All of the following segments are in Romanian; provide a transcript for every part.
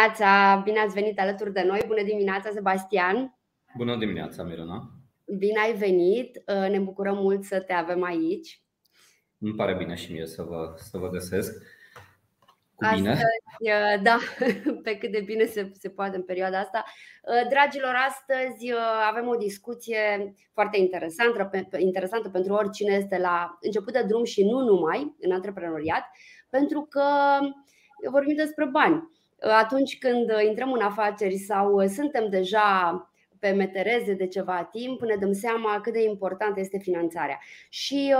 Bună dimineața, bine ați venit alături de noi. Bună dimineața, Sebastian. Bună dimineața, Miruna. Bine ai venit. Ne bucurăm mult să te avem aici. Îmi pare bine și mie să vă, să vă găsesc. Cu bine. Astăzi, da, pe cât de bine se, se poate în perioada asta. Dragilor, astăzi avem o discuție foarte interesantă, interesantă pentru oricine este la început de drum și nu numai în antreprenoriat, pentru că vorbim despre bani. Atunci când intrăm în afaceri sau suntem deja pe metereze de ceva timp, ne dăm seama cât de importantă este finanțarea. Și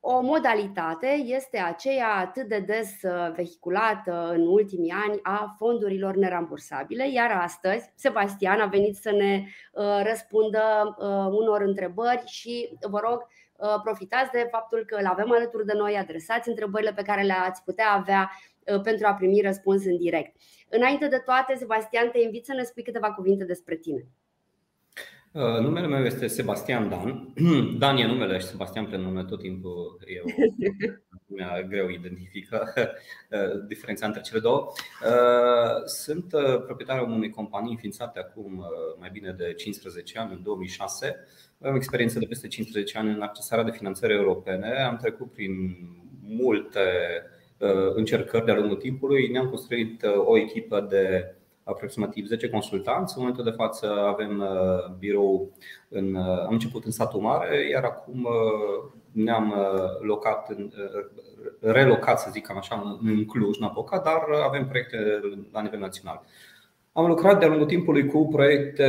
o modalitate este aceea atât de des vehiculată în ultimii ani a fondurilor nerambursabile, iar astăzi Sebastian a venit să ne răspundă unor întrebări și vă rog profitați de faptul că îl avem alături de noi, adresați întrebările pe care le-ați putea avea pentru a primi răspuns în direct. Înainte de toate, Sebastian, te invit să ne spui câteva cuvinte despre tine. Uh, numele meu este Sebastian Dan. Dan e numele și Sebastian prenume tot timpul eu lumea greu identifică uh, diferența între cele două. Uh, sunt proprietarul unei companii înființate acum mai bine de 15 ani, în 2006. Am experiență de peste 15 ani în accesarea de finanțări europene. Am trecut prin multe încercări de-a lungul timpului. Ne-am construit o echipă de aproximativ 10 consultanți. În momentul de față avem uh, birou în, uh, am început în satul mare, iar acum uh, ne-am locat în, relocat, să zic cam așa, în Cluj-Napoca, dar avem proiecte la nivel național. Am lucrat de-a lungul timpului cu proiecte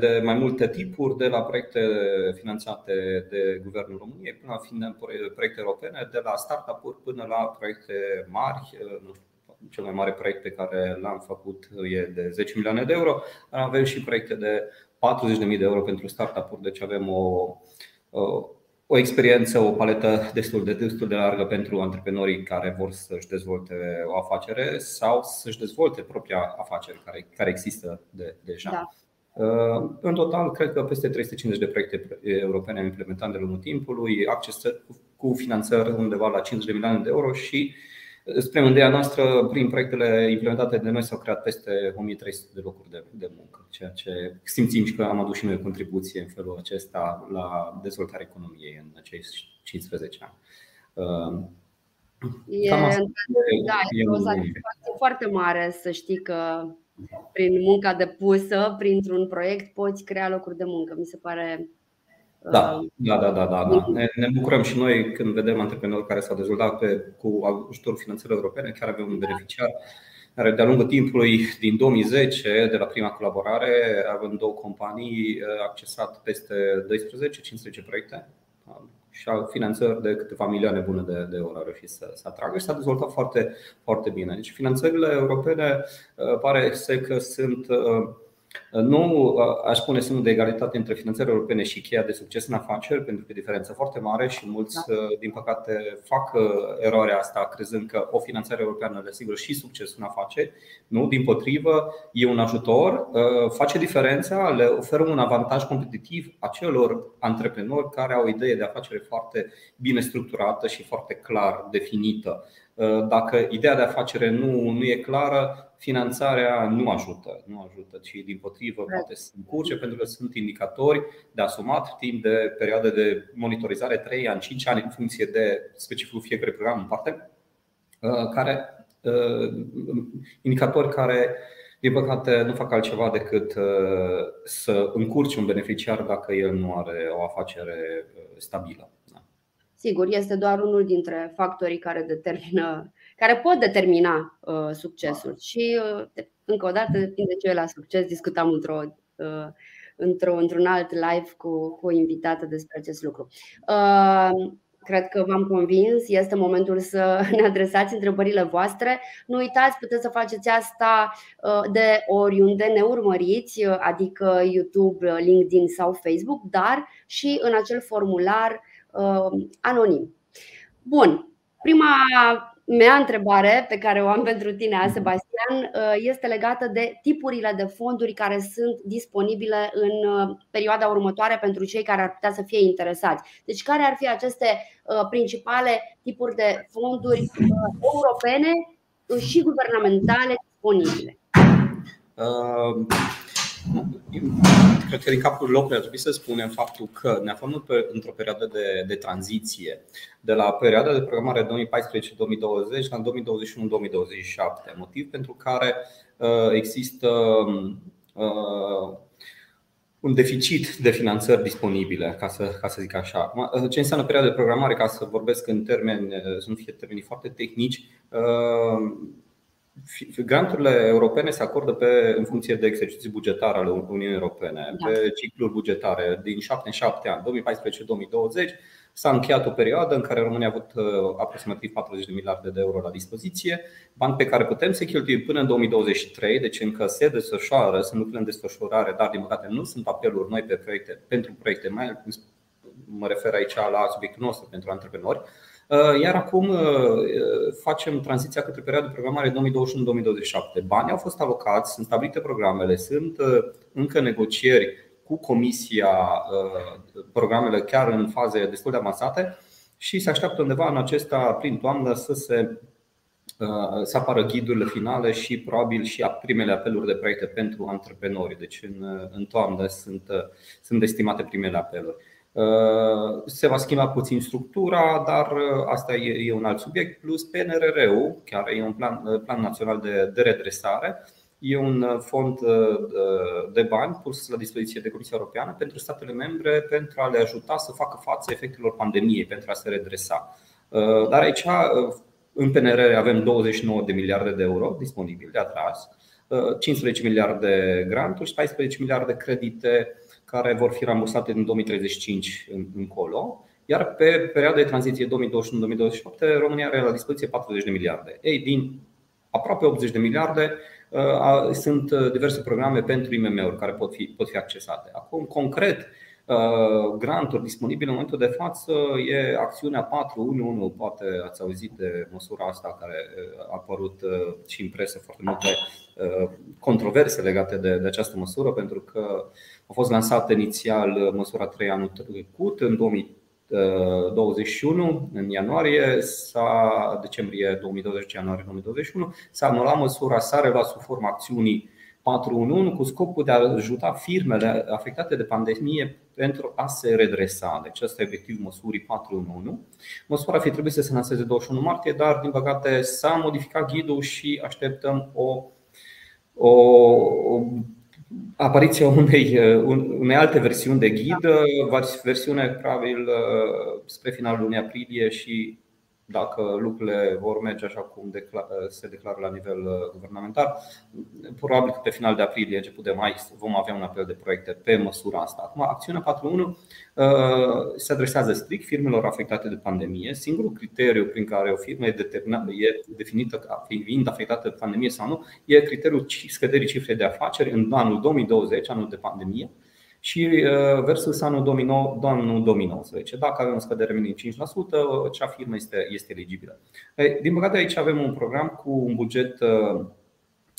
de mai multe tipuri, de la proiecte finanțate de Guvernul României până la proiecte europene, de la startup-uri până la proiecte mari, nu știu, cel mai mare proiect pe care l-am făcut e de 10 milioane de euro, dar avem și proiecte de 40.000 de euro pentru startup-uri, deci avem o, o, o experiență, o paletă destul de, destul de largă pentru antreprenorii care vor să-și dezvolte o afacere sau să-și dezvolte propria afacere care, care există de, deja. Da. În total, cred că peste 350 de proiecte europene am implementat de lungul timpului, acces cu finanțări undeva la 50 de milioane de euro și uh, Spre mândria noastră, prin proiectele implementate de noi s-au creat peste 1300 de locuri de, de muncă, ceea ce simțim și că am adus și noi contribuție în felul acesta la dezvoltarea economiei în acei 15 ani. E, da, e o satisfacție foarte mare să știi că prin munca depusă, printr-un proiect, poți crea locuri de muncă. Mi se pare da, da, da, da, da, da. Ne, ne bucurăm și noi când vedem antreprenori care s-au dezvoltat pe, cu ajutorul finanțelor europene, chiar avem un beneficiar care de-a lungul timpului, din 2010, de la prima colaborare, având două companii, a accesat peste 12-15 proiecte și au finanțări de câteva milioane bune de, de euro a reușit să, să atragă și s-a dezvoltat foarte, foarte bine. Deci finanțările europene pare să că sunt nu aș spune semnul de egalitate între finanțările europene și cheia de succes în afaceri, pentru că e diferență foarte mare și mulți, da. din păcate, fac eroarea asta crezând că o finanțare europeană le asigură și succes în afaceri. Nu, din potrivă, e un ajutor, face diferența, le oferă un avantaj competitiv acelor antreprenori care au o idee de afacere foarte bine structurată și foarte clar definită. Dacă ideea de afacere nu, nu e clară, finanțarea nu ajută, nu ajută, ci din potrivă poate să încurce pentru că sunt indicatori de asumat timp de perioade de monitorizare 3 ani, 5 ani în funcție de specificul fiecare program în parte, uh, care uh, indicatori care din păcate nu fac altceva decât uh, să încurce un beneficiar dacă el nu are o afacere stabilă. Da. Sigur, este doar unul dintre factorii care determină care pot determina uh, succesul. Da. Și, uh, încă o dată, depinde ce e la succes. Discutam într-o, uh, într-o, într-un alt live cu, cu o invitată despre acest lucru. Uh, Cred că v-am convins, este momentul să ne adresați întrebările voastre. Nu uitați, puteți să faceți asta uh, de oriunde ne urmăriți, uh, adică YouTube, LinkedIn sau Facebook, dar și în acel formular uh, anonim. Bun, prima Mea întrebare pe care o am pentru tine, mhm. Sebastian, uh, este legată de tipurile de fonduri care sunt disponibile în uh, perioada următoare pentru cei care ar putea să fie interesați. Deci, care ar fi aceste uh, principale tipuri de fonduri europene și guvernamentale disponibile? Uh, cred că din capul locului ar trebui să spunem faptul că ne aflăm într-o perioadă de, de tranziție de la perioada de programare 2014-2020 la 2021-2027, motiv pentru care uh, există uh, un deficit de finanțări disponibile, ca să, ca să zic așa. Ce înseamnă perioada de programare, ca să vorbesc în termeni, să nu fie termenii foarte tehnici, Granturile europene se acordă pe, în funcție de exerciții bugetare ale Uniunii Europene, da. pe cicluri bugetare din 7 în 7 ani, 2014-2020. S-a încheiat o perioadă în care România a avut uh, aproximativ 40 de miliarde de euro la dispoziție, bani pe care putem să cheltuim până în 2023, deci încă se desfășoară, sunt lucruri în desfășurare, dar din păcate nu sunt apeluri noi pe proiecte, pentru proiecte, mai mă refer aici la subiectul nostru pentru antreprenori. Uh, iar acum uh, facem tranziția către perioada de programare 2021-2027. Banii au fost alocați, sunt stabilite programele, sunt uh, încă negocieri cu Comisia, programele chiar în faze destul de avansate și se așteaptă undeva în acesta, prin toamnă, să se să apară ghidurile finale și probabil și primele apeluri de proiecte pentru antreprenori. Deci în, în toamnă sunt, sunt estimate primele apeluri. Uh, se va schimba puțin structura, dar uh, asta e un alt subiect. Plus PNRR-ul, care e un plan, uh, plan național de, de redresare, e un fond de bani pus la dispoziție de Comisia Europeană pentru statele membre pentru a le ajuta să facă față efectelor pandemiei, pentru a se redresa. Dar aici, în PNRR, avem 29 de miliarde de euro disponibili de atras, 15 miliarde granturi și 14 miliarde credite care vor fi rambursate din 2035 încolo. Iar pe perioada de tranziție 2021-2027, România are la dispoziție 40 de miliarde. Ei, din aproape 80 de miliarde uh, sunt diverse programe pentru IMM-uri care pot fi, pot fi accesate. Acum, concret, uh, granturi disponibile în momentul de față e acțiunea 411, poate ați auzit de măsura asta care uh, a apărut și în presă foarte multe controverse legate de, de această măsură, pentru că a fost lansată inițial uh, măsura 3 anul trecut, în 2021, în ianuarie, s-a, decembrie 2020, ianuarie 2021, s-a anulat măsura, s-a reluat sub forma acțiunii 411 cu scopul de a ajuta firmele afectate de pandemie pentru a se redresa. Deci ăsta e obiectivul măsurii 411. Măsura fi trebuit să se lanseze 21 martie, dar din păcate s-a modificat ghidul și așteptăm o, o, o apariția unei, uh, unei alte versiuni de ghid, da. versiune probabil uh, spre finalul lunii aprilie și dacă lucrurile vor merge așa cum se declară la nivel uh, guvernamental, probabil că pe final de aprilie, început de mai, vom avea un apel de proiecte pe măsura asta. Acum, acțiunea 4.1 se adresează strict firmelor afectate de pandemie. Singurul criteriu prin care o firmă e, e definită ca fiind afectată de pandemie sau nu e criteriul scăderii cifrei de afaceri în anul 2020, anul de pandemie, și uh, versus anul 2019. Dacă avem o scădere minim 5%, acea firmă este, este eligibilă. Din păcate, aici avem un program cu un buget uh,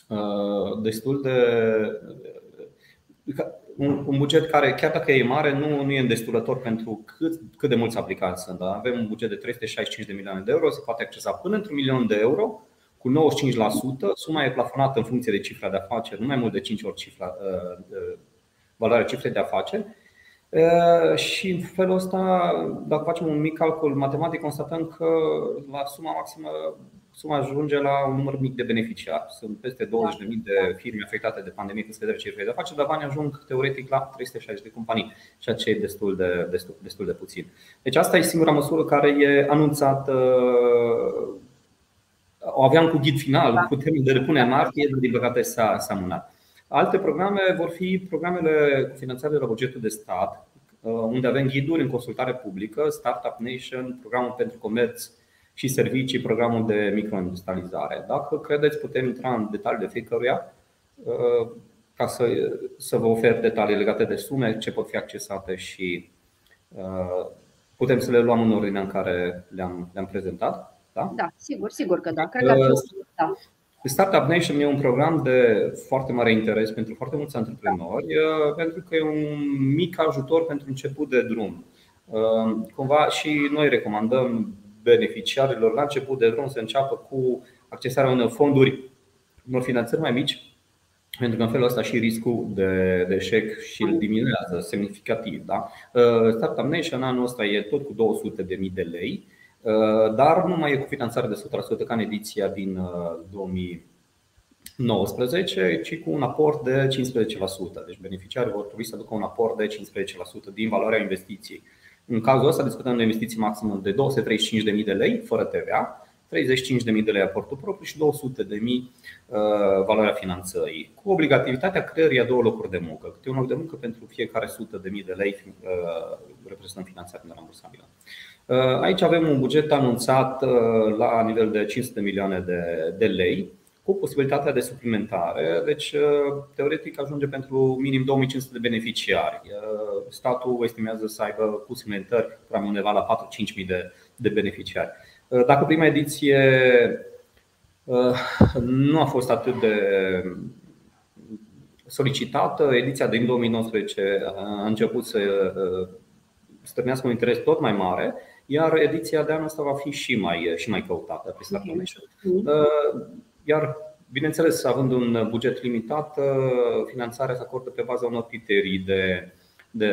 uh, destul de. Un, un buget care, chiar dacă e mare, nu, nu e îndestulător pentru cât, cât de mulți aplicanți sunt. Da? Avem un buget de 365 de milioane de euro, se poate accesa până într-un milion de euro cu 95%. Suma e plafonată în funcție de cifra de afaceri, nu mai mult de 5 ori cifra, valoarea cifrei de afaceri. Și în felul ăsta, dacă facem un mic calcul matematic, constatăm că la suma maximă suma ajunge la un număr mic de beneficiari. Sunt peste 20.000 de firme afectate de pandemie cu scădere cifrei de afaceri, dar banii ajung teoretic la 360 de companii, ceea ce e destul de, destul, destul de puțin. Deci asta e singura măsură care e anunțată o aveam cu ghid final, da. cu termen de depunere în martie, dar din păcate s-a, s-a amânat. Alte programe vor fi programele cu finanțare de la bugetul de stat, uh, unde avem ghiduri în consultare publică, Startup Nation, programul pentru comerț și servicii, programul de microindustrializare. Dacă credeți, putem intra în detalii de fiecăruia uh, ca să, să vă ofer detalii legate de sume, ce pot fi accesate și uh, putem să le luăm în ordinea în care le-am, le-am prezentat. Da? da, sigur, sigur că da. Cred că da. Startup Nation e un program de foarte mare interes pentru foarte mulți antreprenori, uh, pentru că e un mic ajutor pentru început de drum. Uh, cumva și noi recomandăm beneficiarilor la început de drum să înceapă cu accesarea unor fonduri unor finanțări mai mici, pentru că în felul ăsta și riscul de, de eșec și îl diminuează semnificativ. Da? Startup Nation anul ăsta e tot cu 200.000 de lei, dar nu mai e cu finanțare de 100% ca în ediția din 2019, ci cu un aport de 15%. Deci beneficiarii vor trebui să aducă un aport de 15% din valoarea investiției. În cazul ăsta discutăm de investiții maximă de 235.000 de lei fără TVA, 35.000 de lei aportul propriu și 200.000 uh, valoarea finanțării, cu obligativitatea creării a două locuri de muncă, câte un loc de muncă pentru fiecare 100.000 de lei uh, reprezentând finanțare nerambursabilă. Uh, aici avem un buget anunțat la nivel de 500 milioane de, de lei, cu posibilitatea de suplimentare, deci teoretic ajunge pentru minim 2500 de beneficiari. Statul estimează să aibă cu suplimentări undeva la 4-5.000 de, de beneficiari. Dacă prima ediție nu a fost atât de solicitată, ediția din 2019 a început să strânească un interes tot mai mare, iar ediția de anul ăsta va fi și mai, și mai căutată pe Startup Nation. Iar, bineînțeles, având un buget limitat, finanțarea se acordă pe baza unor criterii de, de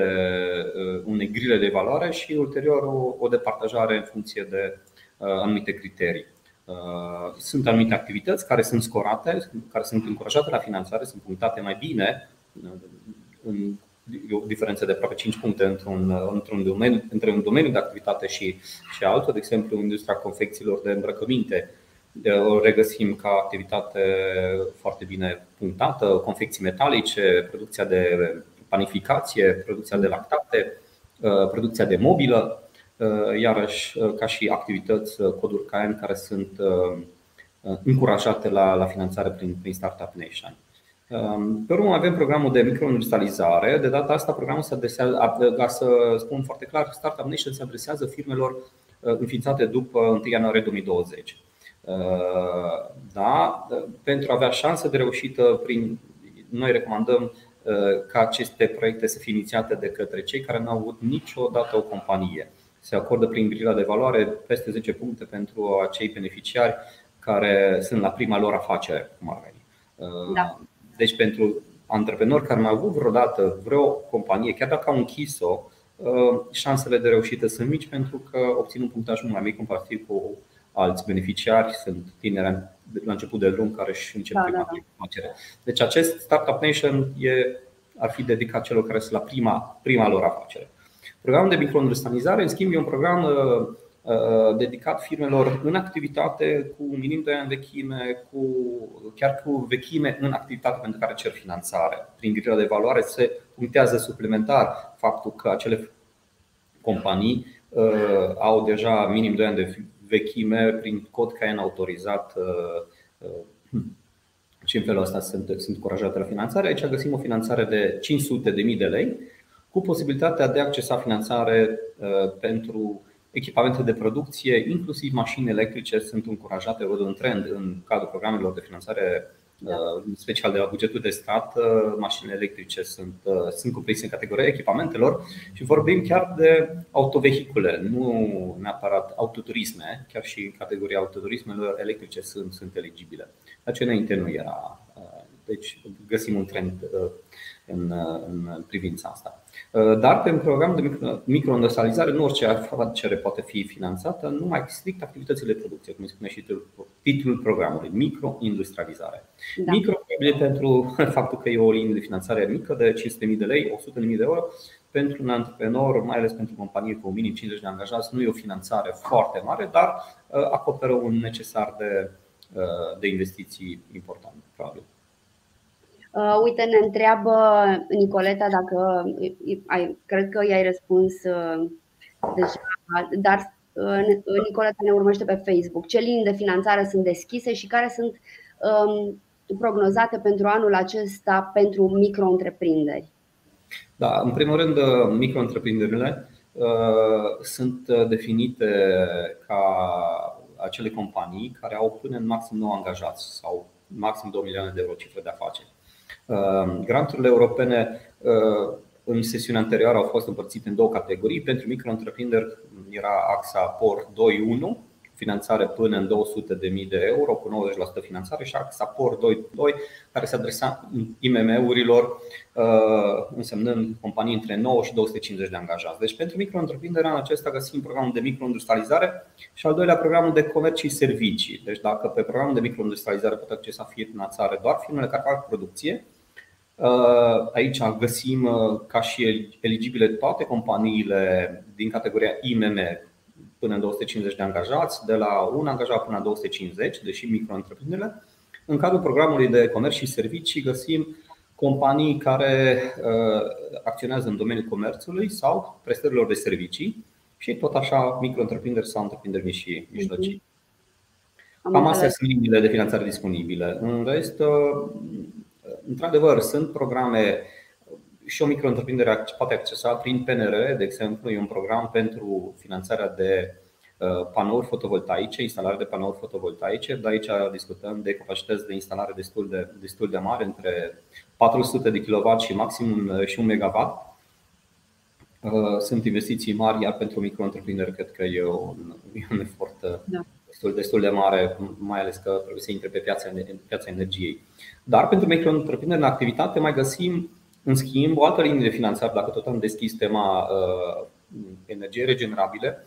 unei grile de valoare și ulterior o, o departajare în funcție de uh, anumite criterii. Uh, sunt anumite activități care sunt scorate, care sunt încurajate la finanțare, sunt punctate mai bine uh, în o diferență de aproape 5 puncte într-un, într-un domeniu, între un domeniu de activitate și, și altul, de exemplu, industria confecțiilor de îmbrăcăminte o regăsim ca activitate foarte bine punctată, confecții metalice, producția de panificație, producția de lactate, uh, producția de mobilă, uh, iarăși uh, ca și activități coduri KN care sunt încurajate la, la finanțare prin, prin Startup Nation. Um, pe urmă avem programul de microuniversalizare. De data asta programul se adresează, ca să spun foarte clar, Startup Nation se adresează firmelor înființate după 1 ianuarie 2020. Da? Pentru a avea șanse de reușită, prin, noi recomandăm uh, ca aceste proiecte să fie inițiate de către cei care nu au avut niciodată o companie. Se acordă prin grila de valoare peste 10 puncte pentru acei beneficiari care sunt la prima lor afacere, cum ar veni. Uh, da. Deci pentru antreprenori care nu au avut vreodată vreo companie, chiar dacă au închis-o, uh, șansele de reușită sunt mici pentru că obțin un punctaj mult mai mic comparativ cu alți beneficiari, sunt tineri la început de drum care își încep da, prima da, da. afacere. Deci acest Startup Nation e, ar fi dedicat celor care sunt la prima, prima lor afacere. Programul de microînvăstanizare, în schimb, e un program uh, uh, dedicat firmelor în activitate cu minim de ani vechime, cu, chiar cu vechime în activitate pentru care cer finanțare. Prin grila de valoare se punctează suplimentar faptul că acele companii uh, au deja minim 2 ani de vechime prin cod KN autorizat uh, uh, și în felul ăsta sunt, sunt încurajate la finanțare. Aici găsim o finanțare de 500.000 de lei cu posibilitatea de a accesa finanțare uh, pentru echipamente de producție, inclusiv mașini electrice sunt încurajate, văd un trend în cadrul programelor de finanțare da. în special de la bugetul de stat, uh, mașinile electrice sunt, uh, sunt cuprinse în categoria echipamentelor și vorbim chiar de autovehicule, nu neapărat autoturisme, chiar și în categoria autoturismelor electrice sunt, sunt eligibile. Dar ce înainte nu era. Uh, deci găsim un trend în, în privința asta. Dar pe un program de microindustrializare nu orice afacere poate fi finanțată, numai strict activitățile de producție, cum spune și titlul, titlul programului, microindustrializare. Da. Micro pentru faptul că e o linie de finanțare mică de 500.000 de lei, 100.000 de euro, pentru un antreprenor, mai ales pentru o companie cu minim 50 de angajați, nu e o finanțare foarte mare, dar acoperă un necesar de, de investiții important, probabil. Uh, uite, ne întreabă Nicoleta dacă ai, cred că i-ai răspuns uh, deja, dar uh, Nicoleta ne urmărește pe Facebook. Ce linii de finanțare sunt deschise și care sunt um, prognozate pentru anul acesta pentru micro-întreprinderi? Da, în primul rând, micro-întreprinderile uh, sunt definite ca acele companii care au până în maxim 9 angajați sau maxim 2 milioane de euro cifre de afaceri. Ehm, granturile europene ehm, în sesiunea anterioară au fost împărțite în două categorii. Pentru micro-întreprinderi era axa POR 2.1 finanțare până în 200.000 de euro cu 90% finanțare și Axapor 2.2 care se adresa IMM-urilor însemnând companii între 9 și 250 de angajați. Deci pentru micro-întreprindere în acesta găsim programul de microindustrializare și al doilea programul de comerț și servicii. Deci dacă pe programul de microindustrializare pot accesa finanțare doar firmele care fac producție, Aici găsim ca și eligibile toate companiile din categoria IMM până în 250 de angajați, de la un angajat până la 250, deși micro-întreprinderile. În cadrul programului de comerț și servicii găsim companii care acționează în domeniul comerțului sau prestărilor de servicii și tot așa micro-întreprinderi sau întreprinderi mici și mijlocii. Cam astea sunt liniile de finanțare disponibile. În rest, într-adevăr, sunt programe și o micro-întreprindere poate accesa prin PNR, de exemplu, e un program pentru finanțarea de uh, panouri fotovoltaice, instalare de panouri fotovoltaice, dar aici discutăm de capacități de instalare destul de, destul de mari, între 400 de kW și maxim uh, și 1 MW. Uh, sunt investiții mari, iar pentru micro cred că e un, e un efort da. Destul, destul de mare, mai ales că trebuie să intre pe piața, piața energiei. Dar pentru micro în activitate mai găsim în schimb, o altă linie de finanțare, dacă tot am deschis tema uh, energie regenerabile,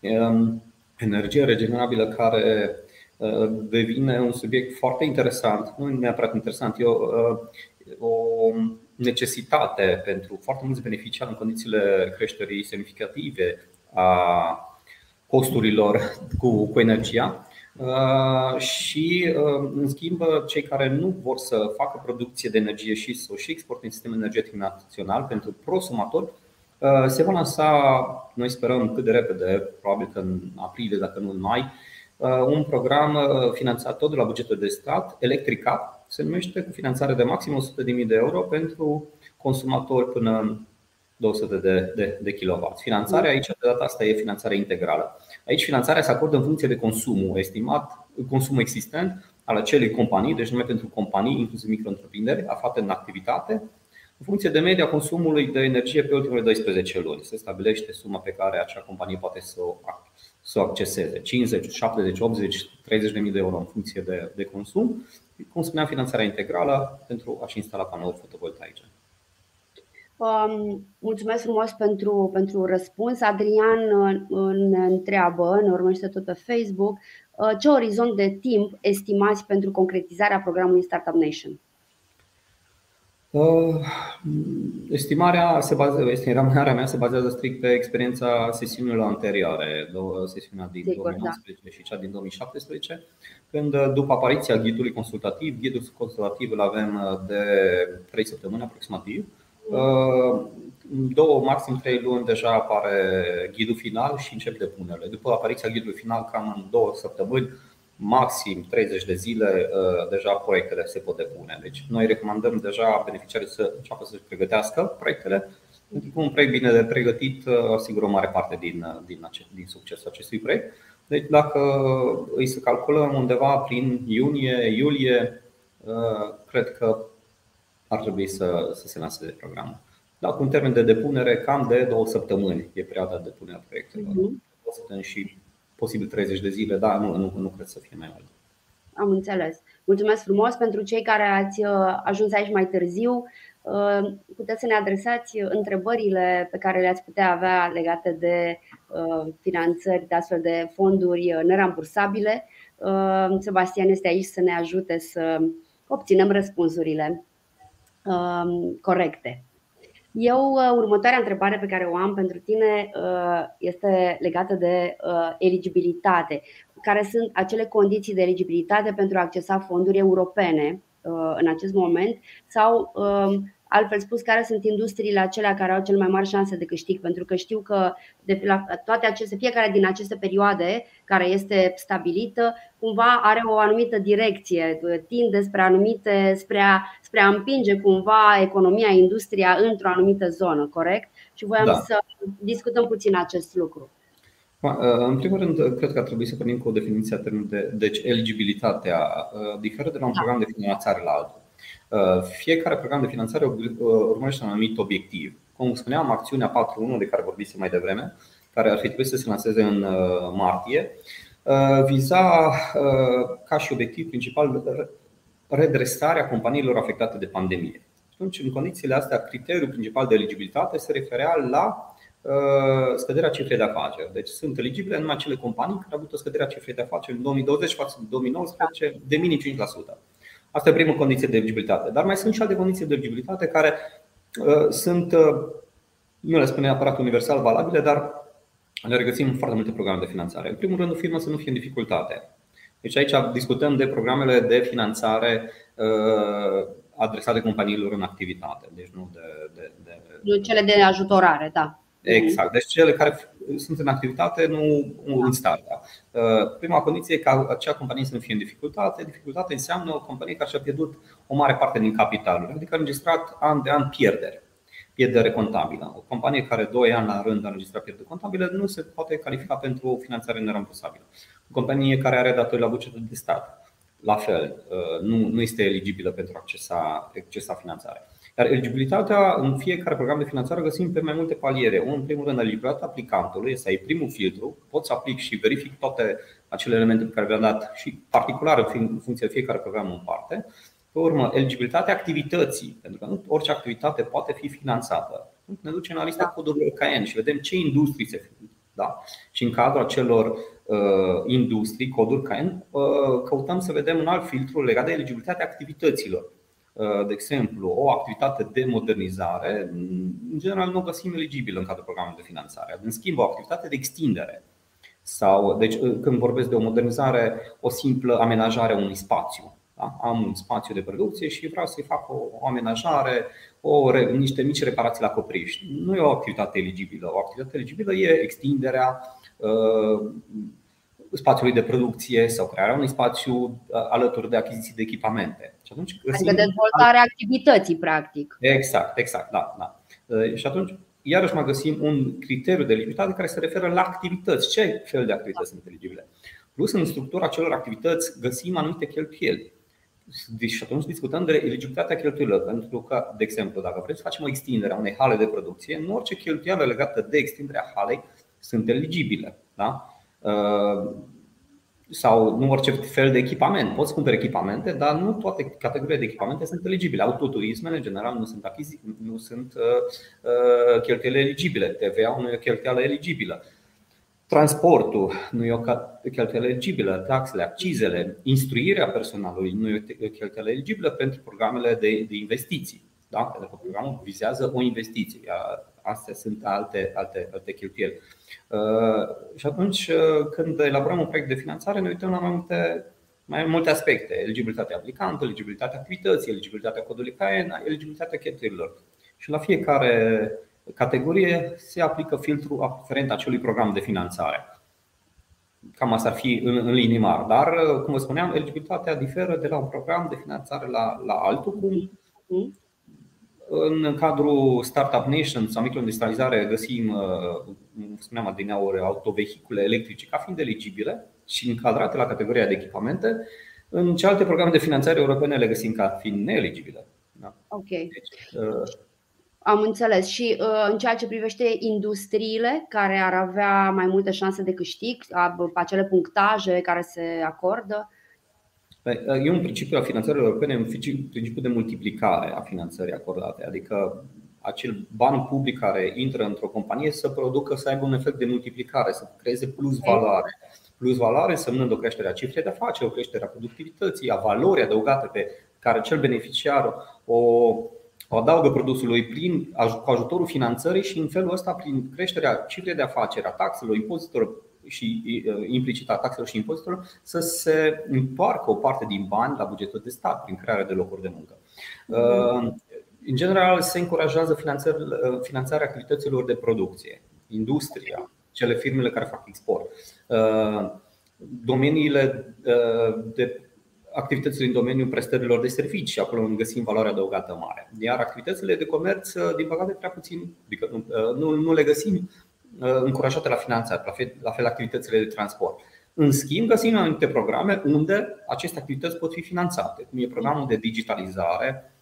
um, energie regenerabilă care uh, devine un subiect foarte interesant, nu neapărat interesant, e o, uh, o necesitate pentru foarte mulți beneficiari în condițiile creșterii semnificative a costurilor cu, cu energia. Uh, și, uh, în schimb, cei care nu vor să facă producție de energie și să o și exporte în sistemul energetic național pentru prosumatori, uh, se va lansa, noi sperăm cât de repede, probabil că în aprilie, dacă nu în mai, un program finanțat tot de la bugetul de stat, Electrica, se numește cu finanțare de maxim 100.000 de euro pentru consumatori până în 200 de, de, de kW. Finanțarea aici, de data asta, e finanțarea integrală. Aici finanțarea se acordă în funcție de consumul estimat, consumul existent al acelei companii, deci numai pentru companii, inclusiv micro-întreprinderi aflate în activitate, în funcție de media consumului de energie pe ultimele 12 luni. Se stabilește suma pe care acea companie poate să o, să o acceseze. 50, 70, 80, 30 de mii de euro în funcție de, de consum. Cum spuneam, finanțarea integrală pentru a-și instala panouri fotovoltaice. Mulțumesc frumos pentru, pentru răspuns. Adrian uh, ne întreabă, ne urmărește tot pe Facebook, uh, ce orizont de timp estimați pentru concretizarea programului Startup Nation? Uh, estimarea, se bazează, estimarea mea se bazează strict pe experiența sesiunilor anterioare, sesiunea din Sigur, 2019 da. și cea din 2017, când după apariția ghidului consultativ, ghidul consultativ îl avem de 3 săptămâni aproximativ, Uh, două, maxim trei luni deja apare ghidul final și încep depunerile. După apariția ghidului final, cam în două săptămâni, maxim 30 de zile, uh, deja proiectele se pot depune. Deci noi recomandăm deja beneficiarii să înceapă să-și pregătească proiectele, pentru că un proiect bine de pregătit uh, asigură o mare parte din, din, din succesul acestui proiect. Deci dacă îi să calculăm undeva prin iunie, iulie, cred că ar trebui să, să se lanseze programul. Dar cu un termen de depunere cam de două săptămâni e perioada de depunere a proiectelor. Uh-huh. Două săptămâni și posibil 30 de zile, dar nu, nu, nu cred să fie mai mult. Am înțeles. Mulțumesc frumos pentru cei care ați uh, ajuns aici mai târziu. Uh, puteți să ne adresați întrebările pe care le-ați putea avea legate de uh, finanțări de astfel de fonduri nerambursabile. Sebastian este aici să ne ajute să obținem răspunsurile. Um, corecte. Eu, uh, următoarea întrebare pe care o am pentru tine uh, este legată de uh, eligibilitate. Care sunt acele condiții de eligibilitate pentru a accesa fonduri europene în acest moment sau um, Altfel spus, care sunt industriile acelea care au cel mai mari șanse de câștig? Pentru că știu că de la toate aceste, fiecare din aceste perioade care este stabilită, cumva are o anumită direcție, tinde spre anumite, spre a, spre a împinge cumva economia, industria într-o anumită zonă, corect? Și voiam da. să discutăm puțin acest lucru. În primul rând, cred că ar trebui să pornim cu o definiție a termenului de deci eligibilitatea uh, diferă de la un da. program de finanțare la altul. Uh, fiecare program de finanțare uh, urmărește un anumit obiectiv. Cum spuneam, acțiunea 4.1 de care vorbise mai devreme, care ar fi trebuit să se lanseze în uh, martie, viza ca și obiectiv principal redresarea companiilor afectate de pandemie. Atunci, în condițiile astea, criteriul principal de eligibilitate se referea la scăderea cifrei de afaceri. Deci sunt eligibile numai acele companii care au avut o scădere a cifrei de afaceri în 2020 față de 2019 de minim 5%. Asta e prima condiție de eligibilitate. Dar mai sunt și alte condiții de eligibilitate care uh, sunt, uh, nu le spun neapărat universal valabile, dar le regăsim în foarte multe programe de finanțare. În primul rând, o firmă să nu fie în dificultate. Deci aici discutăm de programele de finanțare uh, adresate companiilor în activitate, deci nu de, de, de... cele de ajutorare, da. Exact. Deci cele care sunt în activitate, nu în startup. Uh, prima condiție e ca acea companie să nu fie în dificultate. Dificultate înseamnă o companie care și-a pierdut o mare parte din capital, adică a înregistrat an de an pierdere pierdere contabilă. O companie care 2 ani la rând a înregistrat pierdere contabilă nu se poate califica pentru o finanțare nerambursabilă. O companie care are datorii la bugetul de stat, la fel, uh, nu, nu este eligibilă pentru a accesa, accesa finanțare. Dar eligibilitatea în fiecare program de finanțare găsim pe mai multe paliere. În primul rând, eligibilitatea aplicantului, este ai primul filtru, pot să aplic și verific toate acele elemente pe care le-am dat și particular în funcție de fiecare program în parte. Pe urmă, eligibilitatea activității, pentru că nu orice activitate poate fi finanțată. Ne ducem la lista da. codurilor CAEN și vedem ce industrii se da? Și în cadrul acelor uh, industrii, coduri CAEN, uh, căutăm să vedem un alt filtru legat de eligibilitatea activităților. Uh, de exemplu, o activitate de modernizare, în general nu o găsim eligibilă în cadrul programului de finanțare. În schimb, o activitate de extindere sau, deci, uh, când vorbesc de o modernizare, o simplă amenajare a unui spațiu. Da? Am un spațiu de producție și vreau să-i fac o, o amenajare, o, niște mici reparații la copriș. Nu e o activitate eligibilă. O activitate eligibilă e extinderea uh, spațiului de producție sau crearea unui spațiu uh, alături de achiziții de echipamente. Și atunci adică dezvoltarea activității, practic. Exact, exact, da. da. Uh, și atunci, iarăși mai găsim un criteriu de eligibilitate care se referă la activități. Ce fel de activități sunt eligibile? Plus, în structura acelor activități găsim anumite cheltuieli. Deci, și atunci discutăm de eligibilitatea cheltuielilor. Pentru că, de exemplu, dacă vrem să facem o extindere a unei hale de producție, nu orice cheltuială legată de extinderea halei sunt eligibile. Da? Uh, sau nu orice fel de echipament. Poți cumperi echipamente, dar nu toate categoriile de echipamente sunt eligibile. Autoturismele, în general, nu sunt, achizi, nu sunt uh, uh, cheltuieli eligibile. TVA-ul nu e o cheltuială eligibilă. Transportul nu e o cheltuială eligibilă, taxele, accizele, instruirea personalului nu e o cheltuială eligibilă pentru programele de, de investiții. Da? Pentru că programul vizează o investiție. Astea sunt alte, alte, alte cheltuieli. Uh, și atunci, uh, când elaborăm un proiect de finanțare, ne uităm la mai multe, mai multe aspecte. Eligibilitatea aplicantului, eligibilitatea activității, eligibilitatea codului CAEN, eligibilitatea cheltuielilor. Și la fiecare categorie se aplică filtrul aferent acelui program de finanțare. Cam asta ar fi în, în linii mari. Dar, uh, cum vă spuneam, eligibilitatea diferă de la un program de finanțare la, la altul, cum mhm. În cadrul Startup Nation sau microindustrializare găsim, uh, cum spuneam adineauri, autovehicule electrice ca fiind eligibile și încadrate la categoria de echipamente. În celelalte programe de finanțare europene le găsim ca fiind neeligibile. Da. Ok. Deci, uh, am înțeles. Și uh, în ceea ce privește industriile care ar avea mai multe șanse de câștig, acele punctaje care se acordă, Păi, e un principiu al finanțării europene, un principiu de multiplicare a finanțării acordate, adică acel ban public care intră într-o companie să producă, să aibă un efect de multiplicare, să creeze plus valoare. Plus valoare însemnând o creștere a cifrei de afaceri, o creștere a productivității, a valorii adăugate pe care cel beneficiar o, o adaugă produsului prin, cu ajutorul finanțării și în felul ăsta, prin creșterea cifrei de afaceri, a taxelor, impozitelor și implicit a taxelor și impozitelor să se întoarcă o parte din bani la bugetul de stat prin crearea de locuri de muncă. În general, se încurajează finanțarea activităților de producție, industria, cele firmele care fac export, domeniile de activitățile în domeniul prestărilor de servicii, acolo unde găsim valoare adăugată mare. Iar activitățile de comerț, din păcate, prea puțin, adică nu, nu, nu le găsim Uh, încurajate la finanțare, la fel, la fel activitățile de transport. În schimb, găsim anumite programe unde aceste activități pot fi finanțate, cum e programul de digitalizare,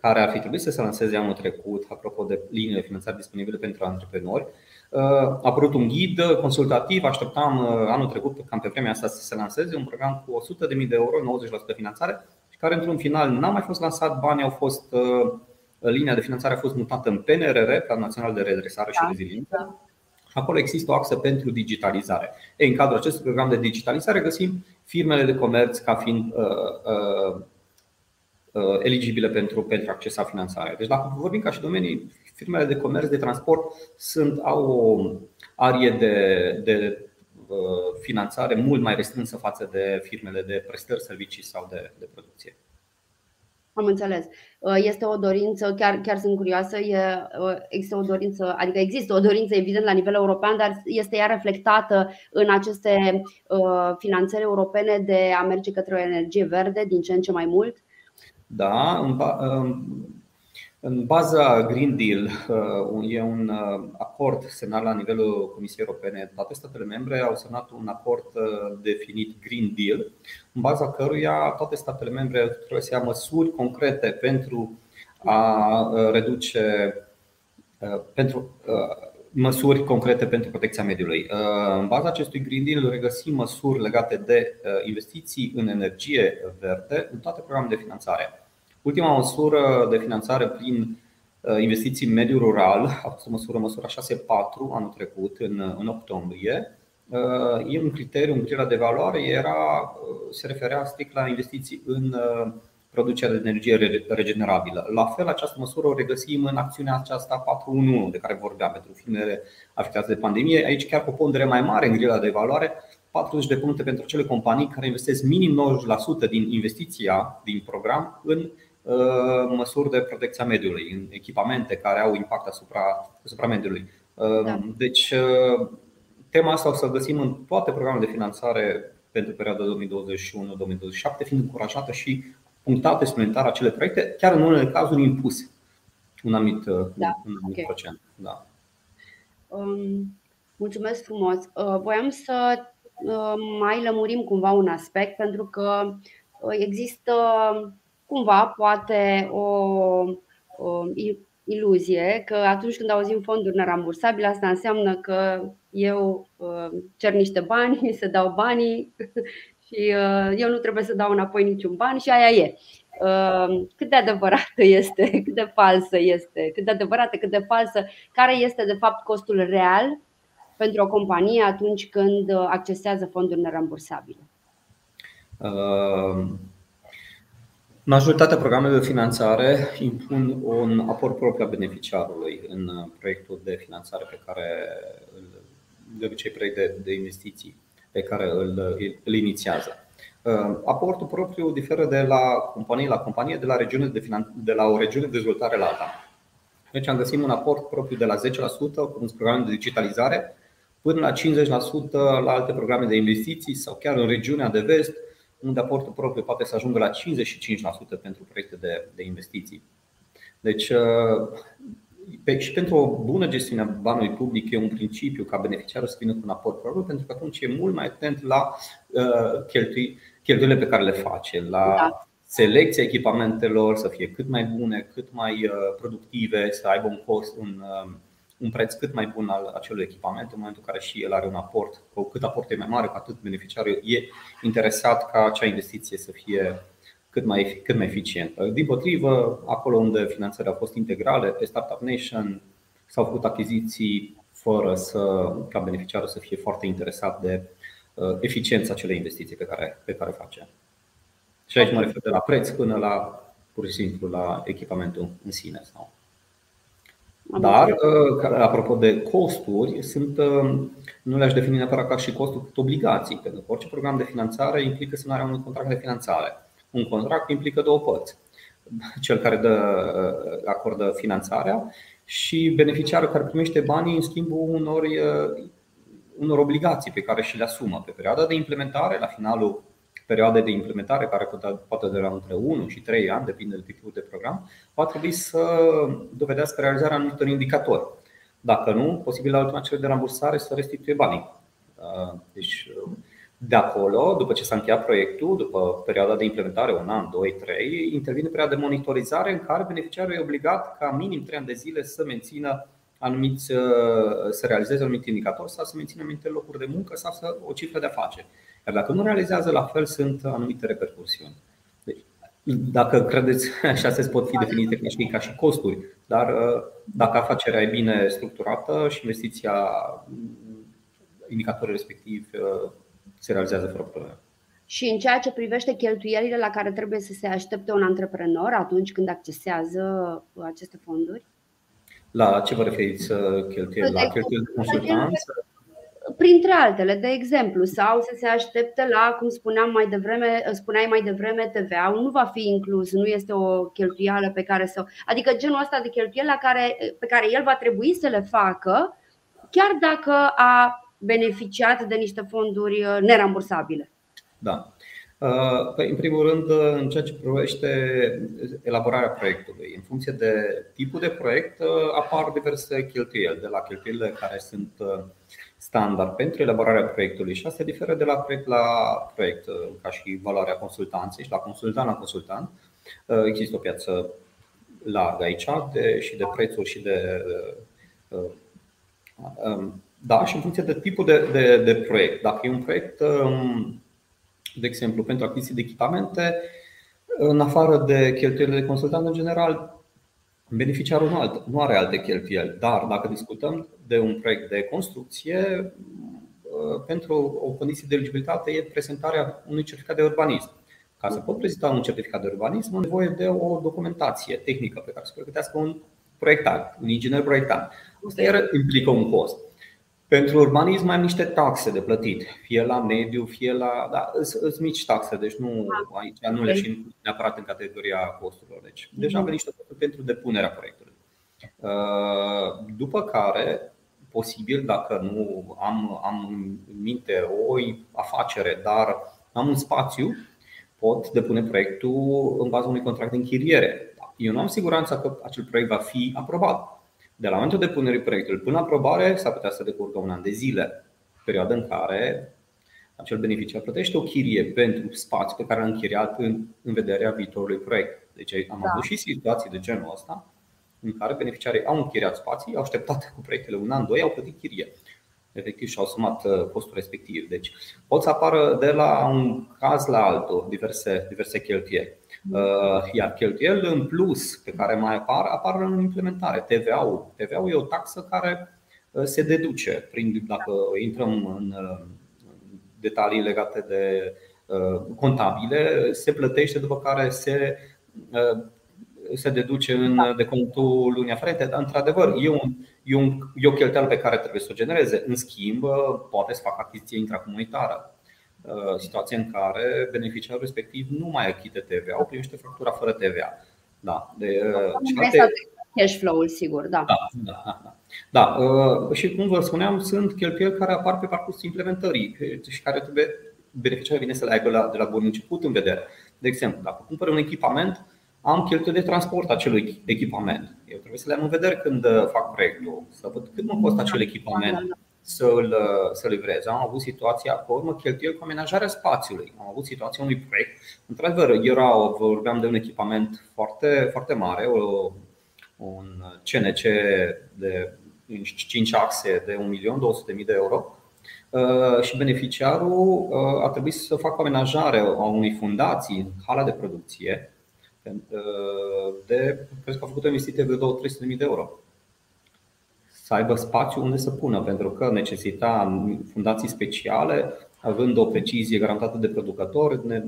care ar fi trebuit să se lanseze anul trecut, apropo de liniile de finanțare disponibile pentru antreprenori. a apărut un ghid consultativ, așteptam anul trecut, cam pe vremea asta, să se lanseze un program cu 100.000 de euro, 90% finanțare, și care într-un final n-a mai fost lansat, banii au fost, linia de finanțare a fost mutată în PNRR, Plan Național de Redresare și da, Reziliență. Da. Acolo există o axă pentru digitalizare. Ei, în cadrul acestui program de digitalizare găsim firmele de comerț ca fiind uh, uh, uh, eligibile pentru, pentru accesa finanțare. Deci dacă vorbim ca și domenii, firmele de comerț, de transport sunt, au o arie de, de uh, finanțare mult mai restrânsă față de firmele de prestări, servicii sau de, de producție. Am înțeles. Uh, este o dorință, chiar, chiar sunt curioasă, e, uh, există o dorință, adică există o dorință evident la nivel european, dar este ea reflectată în aceste uh, finanțări europene de a merge către o energie verde din ce în ce mai mult? Da, în baza Green Deal e un acord semnat la nivelul Comisiei Europene. Toate statele membre au semnat un acord definit Green Deal, în baza căruia toate statele membre trebuie să ia măsuri concrete pentru a reduce pentru măsuri concrete pentru protecția mediului. În baza acestui Green Deal regăsim măsuri legate de investiții în energie verde în toate programele de finanțare. Ultima măsură de finanțare prin uh, investiții în mediul rural a fost o măsură, măsura 6.4 anul trecut, în, în octombrie. Uh, e un criteriu, un criteriu de valoare era, uh, se referea strict la investiții în producerea de energie regenerabilă. La fel, această măsură o regăsim în acțiunea aceasta 411 de care vorbeam pentru firmele afectate de pandemie. Aici chiar cu o pondere mai mare în grila de valoare, 40 de puncte pentru cele companii care investesc minim 90% din investiția din program în Uh, măsuri de protecție a mediului, în echipamente care au impact asupra, asupra mediului. Uh, da. Deci, uh, tema asta o să găsim în toate programele de finanțare pentru perioada 2021-2027, fiind încurajată și punctate suplimentar acele proiecte, chiar în unele cazuri impuse un anumit, da. un anumit okay. procent. Da. Um, mulțumesc frumos. Uh, voiam să uh, mai lămurim cumva un aspect, pentru că uh, există cumva poate o, o iluzie că atunci când auzim fonduri nerambursabile, asta înseamnă că eu uh, cer niște bani, să dau banii și uh, eu nu trebuie să dau înapoi niciun ban și aia e. Uh, cât de adevărată este, cât de falsă este, cât de adevărată, cât de falsă, care este de fapt costul real pentru o companie atunci când accesează fonduri nerambursabile? Uh Majoritatea programelor de finanțare impun un aport propriu al beneficiarului în proiectul de finanțare pe care de obicei proiect de, de investiții pe care îl, îl inițiază. Aportul propriu diferă de la companie la companie, de la, regiune de, finan- de la o regiune de dezvoltare la alta. Deci am găsit un aport propriu de la 10% cu programe de digitalizare până la 50% la alte programe de investiții sau chiar în regiunea de vest unde aportul propriu poate să ajungă la 55% pentru proiecte de, de investiții. Deci, uh, pe, și pentru o bună gestiune a banului public e un principiu ca beneficiarul să vină cu un aport propriu, pentru că atunci e mult mai atent la uh, cheltui, cheltuielile pe care le face, la da. selecția echipamentelor să fie cât mai bune, cât mai uh, productive, să aibă un cost, un, un preț cât mai bun al acelui echipament în momentul în care și el are un aport. Cu cât aportul e mai mare, cu atât beneficiarul e interesat ca acea investiție să fie cât mai, cât mai eficientă. Din potrivă, acolo unde finanțările au fost integrale, pe Startup Nation s-au făcut achiziții fără să, ca beneficiarul să fie foarte interesat de uh, eficiența acelei investiții pe care, pe care o face. Și aici mă refer de la preț până la pur și simplu la echipamentul în sine. Sau dar, uh, apropo de costuri, sunt, uh, nu le-aș defini neapărat ca și costuri, cât obligații, pentru că orice program de finanțare implică semnarea unui contract de finanțare. Un contract implică două părți. Cel care dă, uh, acordă finanțarea și beneficiarul care primește banii în schimbul unor, unor obligații pe care și le asumă pe perioada de implementare, la finalul perioade de implementare, care poate dura între 1 și 3 ani, depinde de tipul de program, va trebui să dovedească realizarea anumitor indicatori. Dacă nu, posibil la ultima cerere de rambursare să restituie banii. Uh, deci, de acolo, după ce s-a încheiat proiectul, după perioada de implementare, un an, 2, 3, intervine perioada de monitorizare în care beneficiarul e obligat ca minim 3 ani de zile să mențină anumiți, să realizeze anumit indicator sau să mențină anumite locuri de muncă sau să o cifră de afaceri. Iar dacă nu realizează la fel, sunt anumite repercursiuni. Deci, dacă credeți, așa se pot fi definite ca și, ca și costuri, dar dacă afacerea e bine structurată și investiția, indicatorul respectiv se realizează fără probleme. Și în ceea ce privește cheltuielile la care trebuie să se aștepte un antreprenor atunci când accesează aceste fonduri? La ce vă referiți cheltuieli? La cheltuieli de consultanță? Printre altele, de exemplu, sau să se aștepte la, cum spuneam mai devreme, spuneai mai devreme, TVA-ul nu va fi inclus, nu este o cheltuială pe care să. Adică genul ăsta de cheltuieli la care, pe care el va trebui să le facă, chiar dacă a beneficiat de niște fonduri nerambursabile. Da. Uh, păi, în primul rând, uh, în ceea ce privește elaborarea proiectului, în funcție de tipul de proiect, uh, apar diverse cheltuieli, de la cheltuielile care sunt standard pentru elaborarea proiectului și asta diferă de la proiect la proiect, ca și valoarea consultanței și la consultant la consultant. Există o piață largă aici de, și de prețuri și de. Um, da, și în funcție de tipul de, de, de proiect. Dacă e un proiect um, de exemplu, pentru achiziții de echipamente, în afară de cheltuielile de consultant, în general, beneficiarul nu, alt, nu are alte cheltuieli. Dar dacă discutăm de un proiect de construcție, pentru o condiție de eligibilitate e prezentarea unui certificat de urbanism. Ca să pot prezenta un certificat de urbanism, am nevoie de o documentație tehnică pe care să pregătească un proiectant, un inginer proiectant. Asta iar implică un cost. Pentru urbanism mai am niște taxe de plătit, fie la mediu, fie la. Da, sunt mici taxe, deci nu, aici nu le și neapărat în categoria costurilor. Deci, deja avem niște costuri pentru depunerea proiectului. Uh, după care, posibil, dacă nu am, am în minte o afacere, dar am un spațiu, pot depune proiectul în baza unui contract de închiriere. Eu nu am siguranța că acel proiect va fi aprobat de la momentul depunerii proiectului până aprobare s-ar putea să decurgă un an de zile, perioada în care acel beneficiar plătește o chirie pentru spațiu pe care l-a închiriat în, în vederea viitorului proiect. Deci am da. avut și situații de genul ăsta în care beneficiarii au închiriat spații, au așteptat cu proiectele un an, doi, au plătit chirie. Efectiv și-au sumat uh, costul respectiv. Deci pot să apară de la un caz la altul diverse, diverse cheltuieli. Uh, iar cheltuieli în plus pe care mai apar, apar în implementare. TVA-ul. TVA-ul e o taxă care uh, se deduce prin, dacă intrăm în uh, detalii legate de contabile, se plătește după care se se deduce în da. decontul lunii aferente, dar într-adevăr e, un, e, un, e o cheltuială pe care trebuie să o genereze. În schimb, poate să facă achiziție intracomunitară. Uh, situație în care beneficiarul respectiv nu mai achită TVA, o primește factura fără TVA. Da. De, uh, cash flow-ul, sigur, da. Da, da, da. da. da. Uh, și cum vă spuneam, sunt cheltuieli care apar pe parcursul implementării și care trebuie beneficiarul vine să le aibă de la bun început în vedere. De exemplu, dacă cumpăr un echipament, am cheltuieli de transport acelui echipament. Eu trebuie să le am în vedere când fac proiectul, să văd cât mă costă acel echipament, da, da, da să-l, să livrez. Am avut situația pe urmă cheltuieli cu amenajarea spațiului. Am avut situația unui proiect. Într-adevăr, era, vorbeam de un echipament foarte, foarte mare, un CNC de 5 axe de 1.200.000 de euro uh, și beneficiarul uh, a trebuit să facă o amenajare a unei fundații în hala de producție uh, de, cred că a făcut o investiție de 200.000 de euro să aibă spațiu unde să pună, pentru că necesita fundații speciale, având o precizie garantată de producător, uh,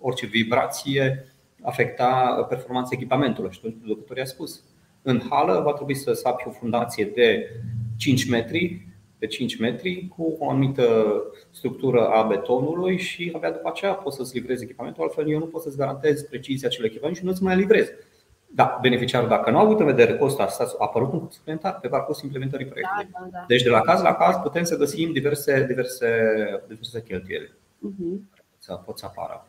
orice vibrație afecta performanța echipamentului. Și atunci producătorul a spus, în hală va trebui să sapi o fundație de 5 metri pe 5 metri cu o anumită structură a betonului și abia după aceea poți să-ți livrezi echipamentul, altfel eu nu pot să-ți garantez precizia acelui echipament și nu-ți mai livrez. Da, beneficiarul, dacă nu a avut în vedere costul asta, a apărut un cost suplimentar pe parcursul implementării proiectului. Da, da, da. Deci, de la caz la caz, putem să găsim diverse, diverse, diverse cheltuieli. Uh-huh. Să pot să apară.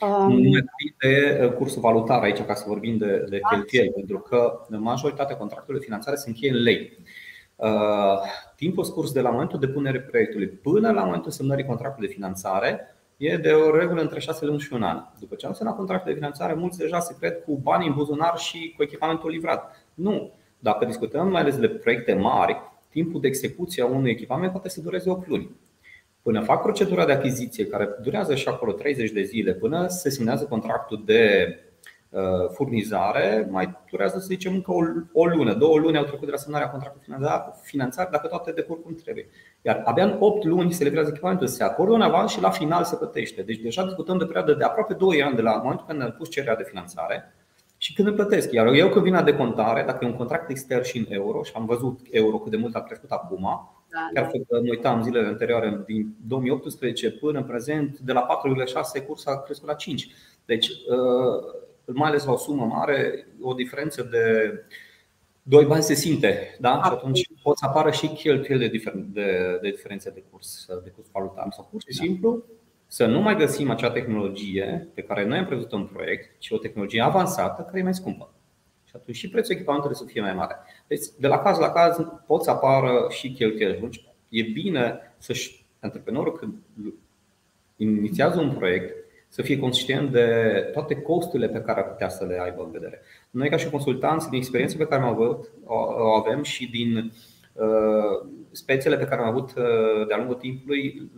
Um... Nu de uh, cursul valutar aici, ca să vorbim de, de cheltuieli, pentru că majoritatea contractelor de finanțare se încheie în lei. Uh, timpul scurs de la momentul depunerii proiectului până la momentul semnării contractului de finanțare e de o regulă între 6 luni și un an. După ce am semnat contractul de finanțare, mulți deja se cred cu banii în buzunar și cu echipamentul livrat. Nu. dacă discutăm mai ales de proiecte mari, timpul de execuție a unui echipament poate să dureze 8 luni. Până fac procedura de achiziție, care durează și acolo 30 de zile, până se semnează contractul de uh, furnizare, mai durează, să zicem, încă o, o lună, două luni au trecut de la semnarea contractului finanțar, dacă toate decurg cum trebuie. Iar abia în 8 luni se livrează echipamentul, se acordă un avans și la final se plătește. Deci deja discutăm de perioadă de aproape 2 ani de la momentul când am pus cererea de finanțare și când îl plătesc. Iar eu când vin la decontare, dacă e un contract extern și în euro, și am văzut euro cât de mult a crescut acum, da, chiar da. mă uitam zilele anterioare, din 2018 până în prezent, de la 4,6 cursa a crescut la 5. Deci, uh, mai ales la o sumă mare, o diferență de doi bani se simte, da? Și atunci pot să apară și cheltuieli de, difer- de, de diferențe de curs, de curs valutar sau pur și simplu să nu mai găsim acea tehnologie pe care noi am prevăzut în proiect, ci o tehnologie avansată care e mai scumpă. Și atunci și prețul echipamentului să fie mai mare. Deci, de la caz la caz pot să apară și cheltuieli. Deci, e bine să-și antreprenorul când inițiază un proiect să fie conștient de toate costurile pe care ar putea să le aibă în vedere. Noi, ca și consultanți, din experiența pe care am avut, o avem și din uh, spețele pe care am avut uh, de-a lungul timpului,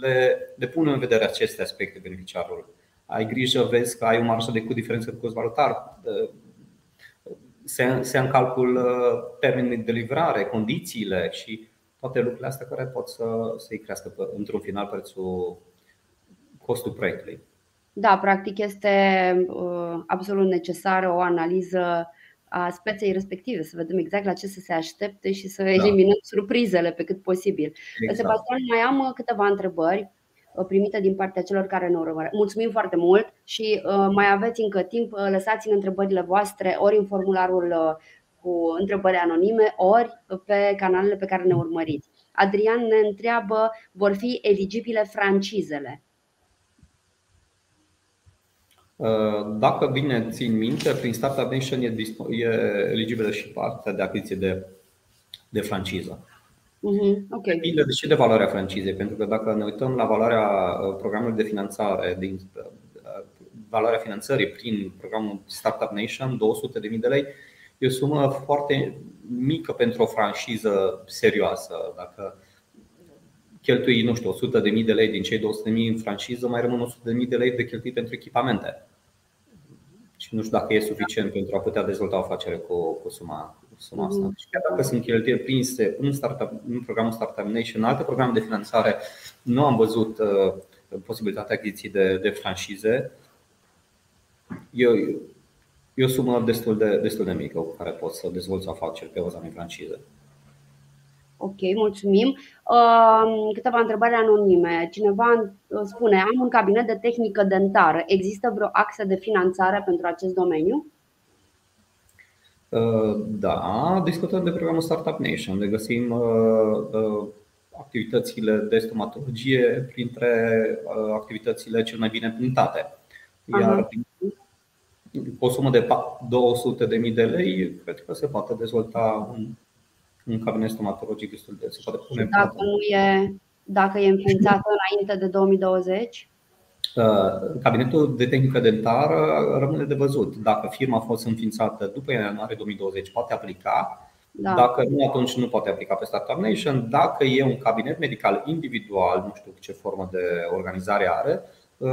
le, le pun în vedere aceste aspecte beneficiarului. Ai grijă, vezi că ai o marjă de cu diferență de cost valutar, se, se în calcul uh, termenul de livrare, condițiile și toate lucrurile astea care pot să, să-i crească într-un final prețul costul proiectului. Da, practic este uh, absolut necesară o analiză a speței respective, să vedem exact la ce să se aștepte și să da. eliminăm surprizele pe cât posibil. Exact. Sebastian, mai am uh, câteva întrebări uh, primite din partea celor care ne urmăresc. Mulțumim foarte mult și uh, mai aveți încă timp. Lăsați-ne întrebările voastre ori în formularul cu întrebări anonime, ori pe canalele pe care ne urmăriți. Adrian ne întreabă, vor fi eligibile francizele? Uh, dacă bine țin minte, prin Startup Nation e, e eligibilă și partea de achiziție de, de franciză. Uh-huh. Okay. Depinde de și de valoarea francizei, pentru că dacă ne uităm la valoarea uh, programului de finanțare, din uh, valoarea finanțării prin programul Startup Nation, 200.000 de lei, e o sumă foarte mică pentru o franciză serioasă. Dacă cheltui, nu știu, 100.000 de lei din cei 200.000 în franciză, mai rămân 100.000 de lei de cheltuit pentru echipamente și nu știu dacă e suficient pentru a putea dezvolta o afacere cu, cu suma, cu suma asta. Mm-hmm. Și chiar dacă sunt cheltuieli prinse în, startup, în programul Startup Nation, în alte programe de finanțare, nu am văzut uh, posibilitatea achiziției de, de franșize. E, e o sumă destul de, destul de mică cu care poți să dezvolți o afacere pe baza unei francize. Ok, mulțumim. Câteva întrebări anonime. Cineva uh, spune, am un cabinet de tehnică dentară. Există vreo axă de finanțare pentru acest domeniu? Uh, da, discutăm de programul Startup Nation, de găsim uh, activitățile de stomatologie printre activitățile cel mai bine punctate. Iar o sumă de 200.000 de lei, cred că se poate dezvolta un un cabinet stomatologic destul de se poate pune. Dacă nu e, dacă e înființată înainte de 2020? Uh, cabinetul de tehnică dentară rămâne de văzut. Dacă firma a fost înființată după ianuarie 2020, poate aplica. Da. Dacă nu, atunci nu poate aplica pe Startup Nation. Dacă e un cabinet medical individual, nu știu ce formă de organizare are, uh,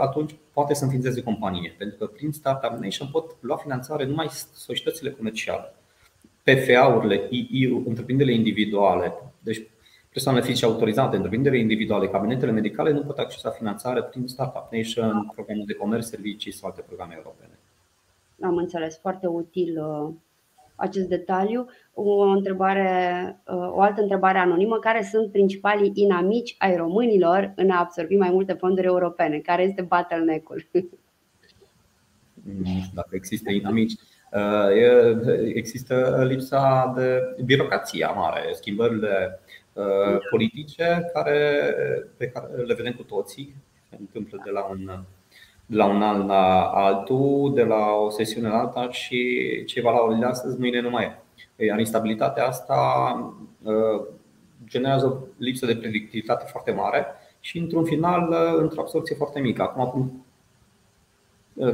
atunci poate să înființeze companie. Pentru că prin Startup Nation pot lua finanțare numai societățile comerciale. PFA-urile, II, întreprinderile individuale, deci persoanele fizice autorizate, întreprinderile individuale, cabinetele medicale nu pot accesa finanțare prin Startup Nation, programul de comerț, servicii sau alte programe europene. Am înțeles, foarte util uh, acest detaliu. O, întrebare, uh, o altă întrebare anonimă, care sunt principalii inamici ai românilor în a absorbi mai multe fonduri europene? Care este bottleneck-ul? Nu știu dacă există inamici. Uh, există lipsa de birocrație mare, schimbările uh, politice care, pe care le vedem cu toții, se întâmplă de la un, de la un an la altul, de la o sesiune la alta și ce va la de astăzi, mâine nu mai e. Iar instabilitatea asta uh, generează lipsă de predictivitate foarte mare și, într-un final, într-o absorție foarte mică. Acum,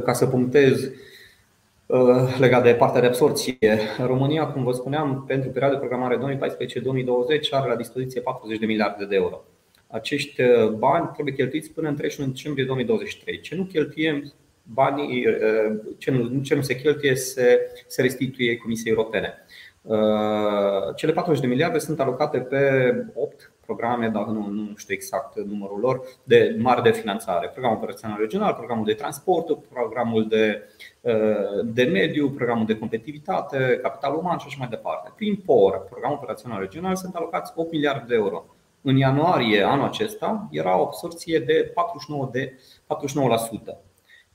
ca să punctez Uh, legat de partea de absorție. România, cum vă spuneam, pentru perioada de programare 2014-2020 are la dispoziție 40 de miliarde de euro. Acești uh, bani trebuie cheltuiți până în 31 decembrie 2023. Ce nu cheltuiem, banii, uh, ce nu, ce nu se cheltuie, se, se restituie Comisiei Europene. Cele 40 de miliarde sunt alocate pe 8 programe, dar nu, nu știu exact numărul lor, de mari de finanțare. Programul operațional regional, programul de transport, programul de, uh, de mediu, programul de competitivitate, capital uman și așa mai departe. Prin POR, programul operațional regional, sunt alocați 8 miliarde de euro. În ianuarie anul acesta era o absorție de 49%. De 49%.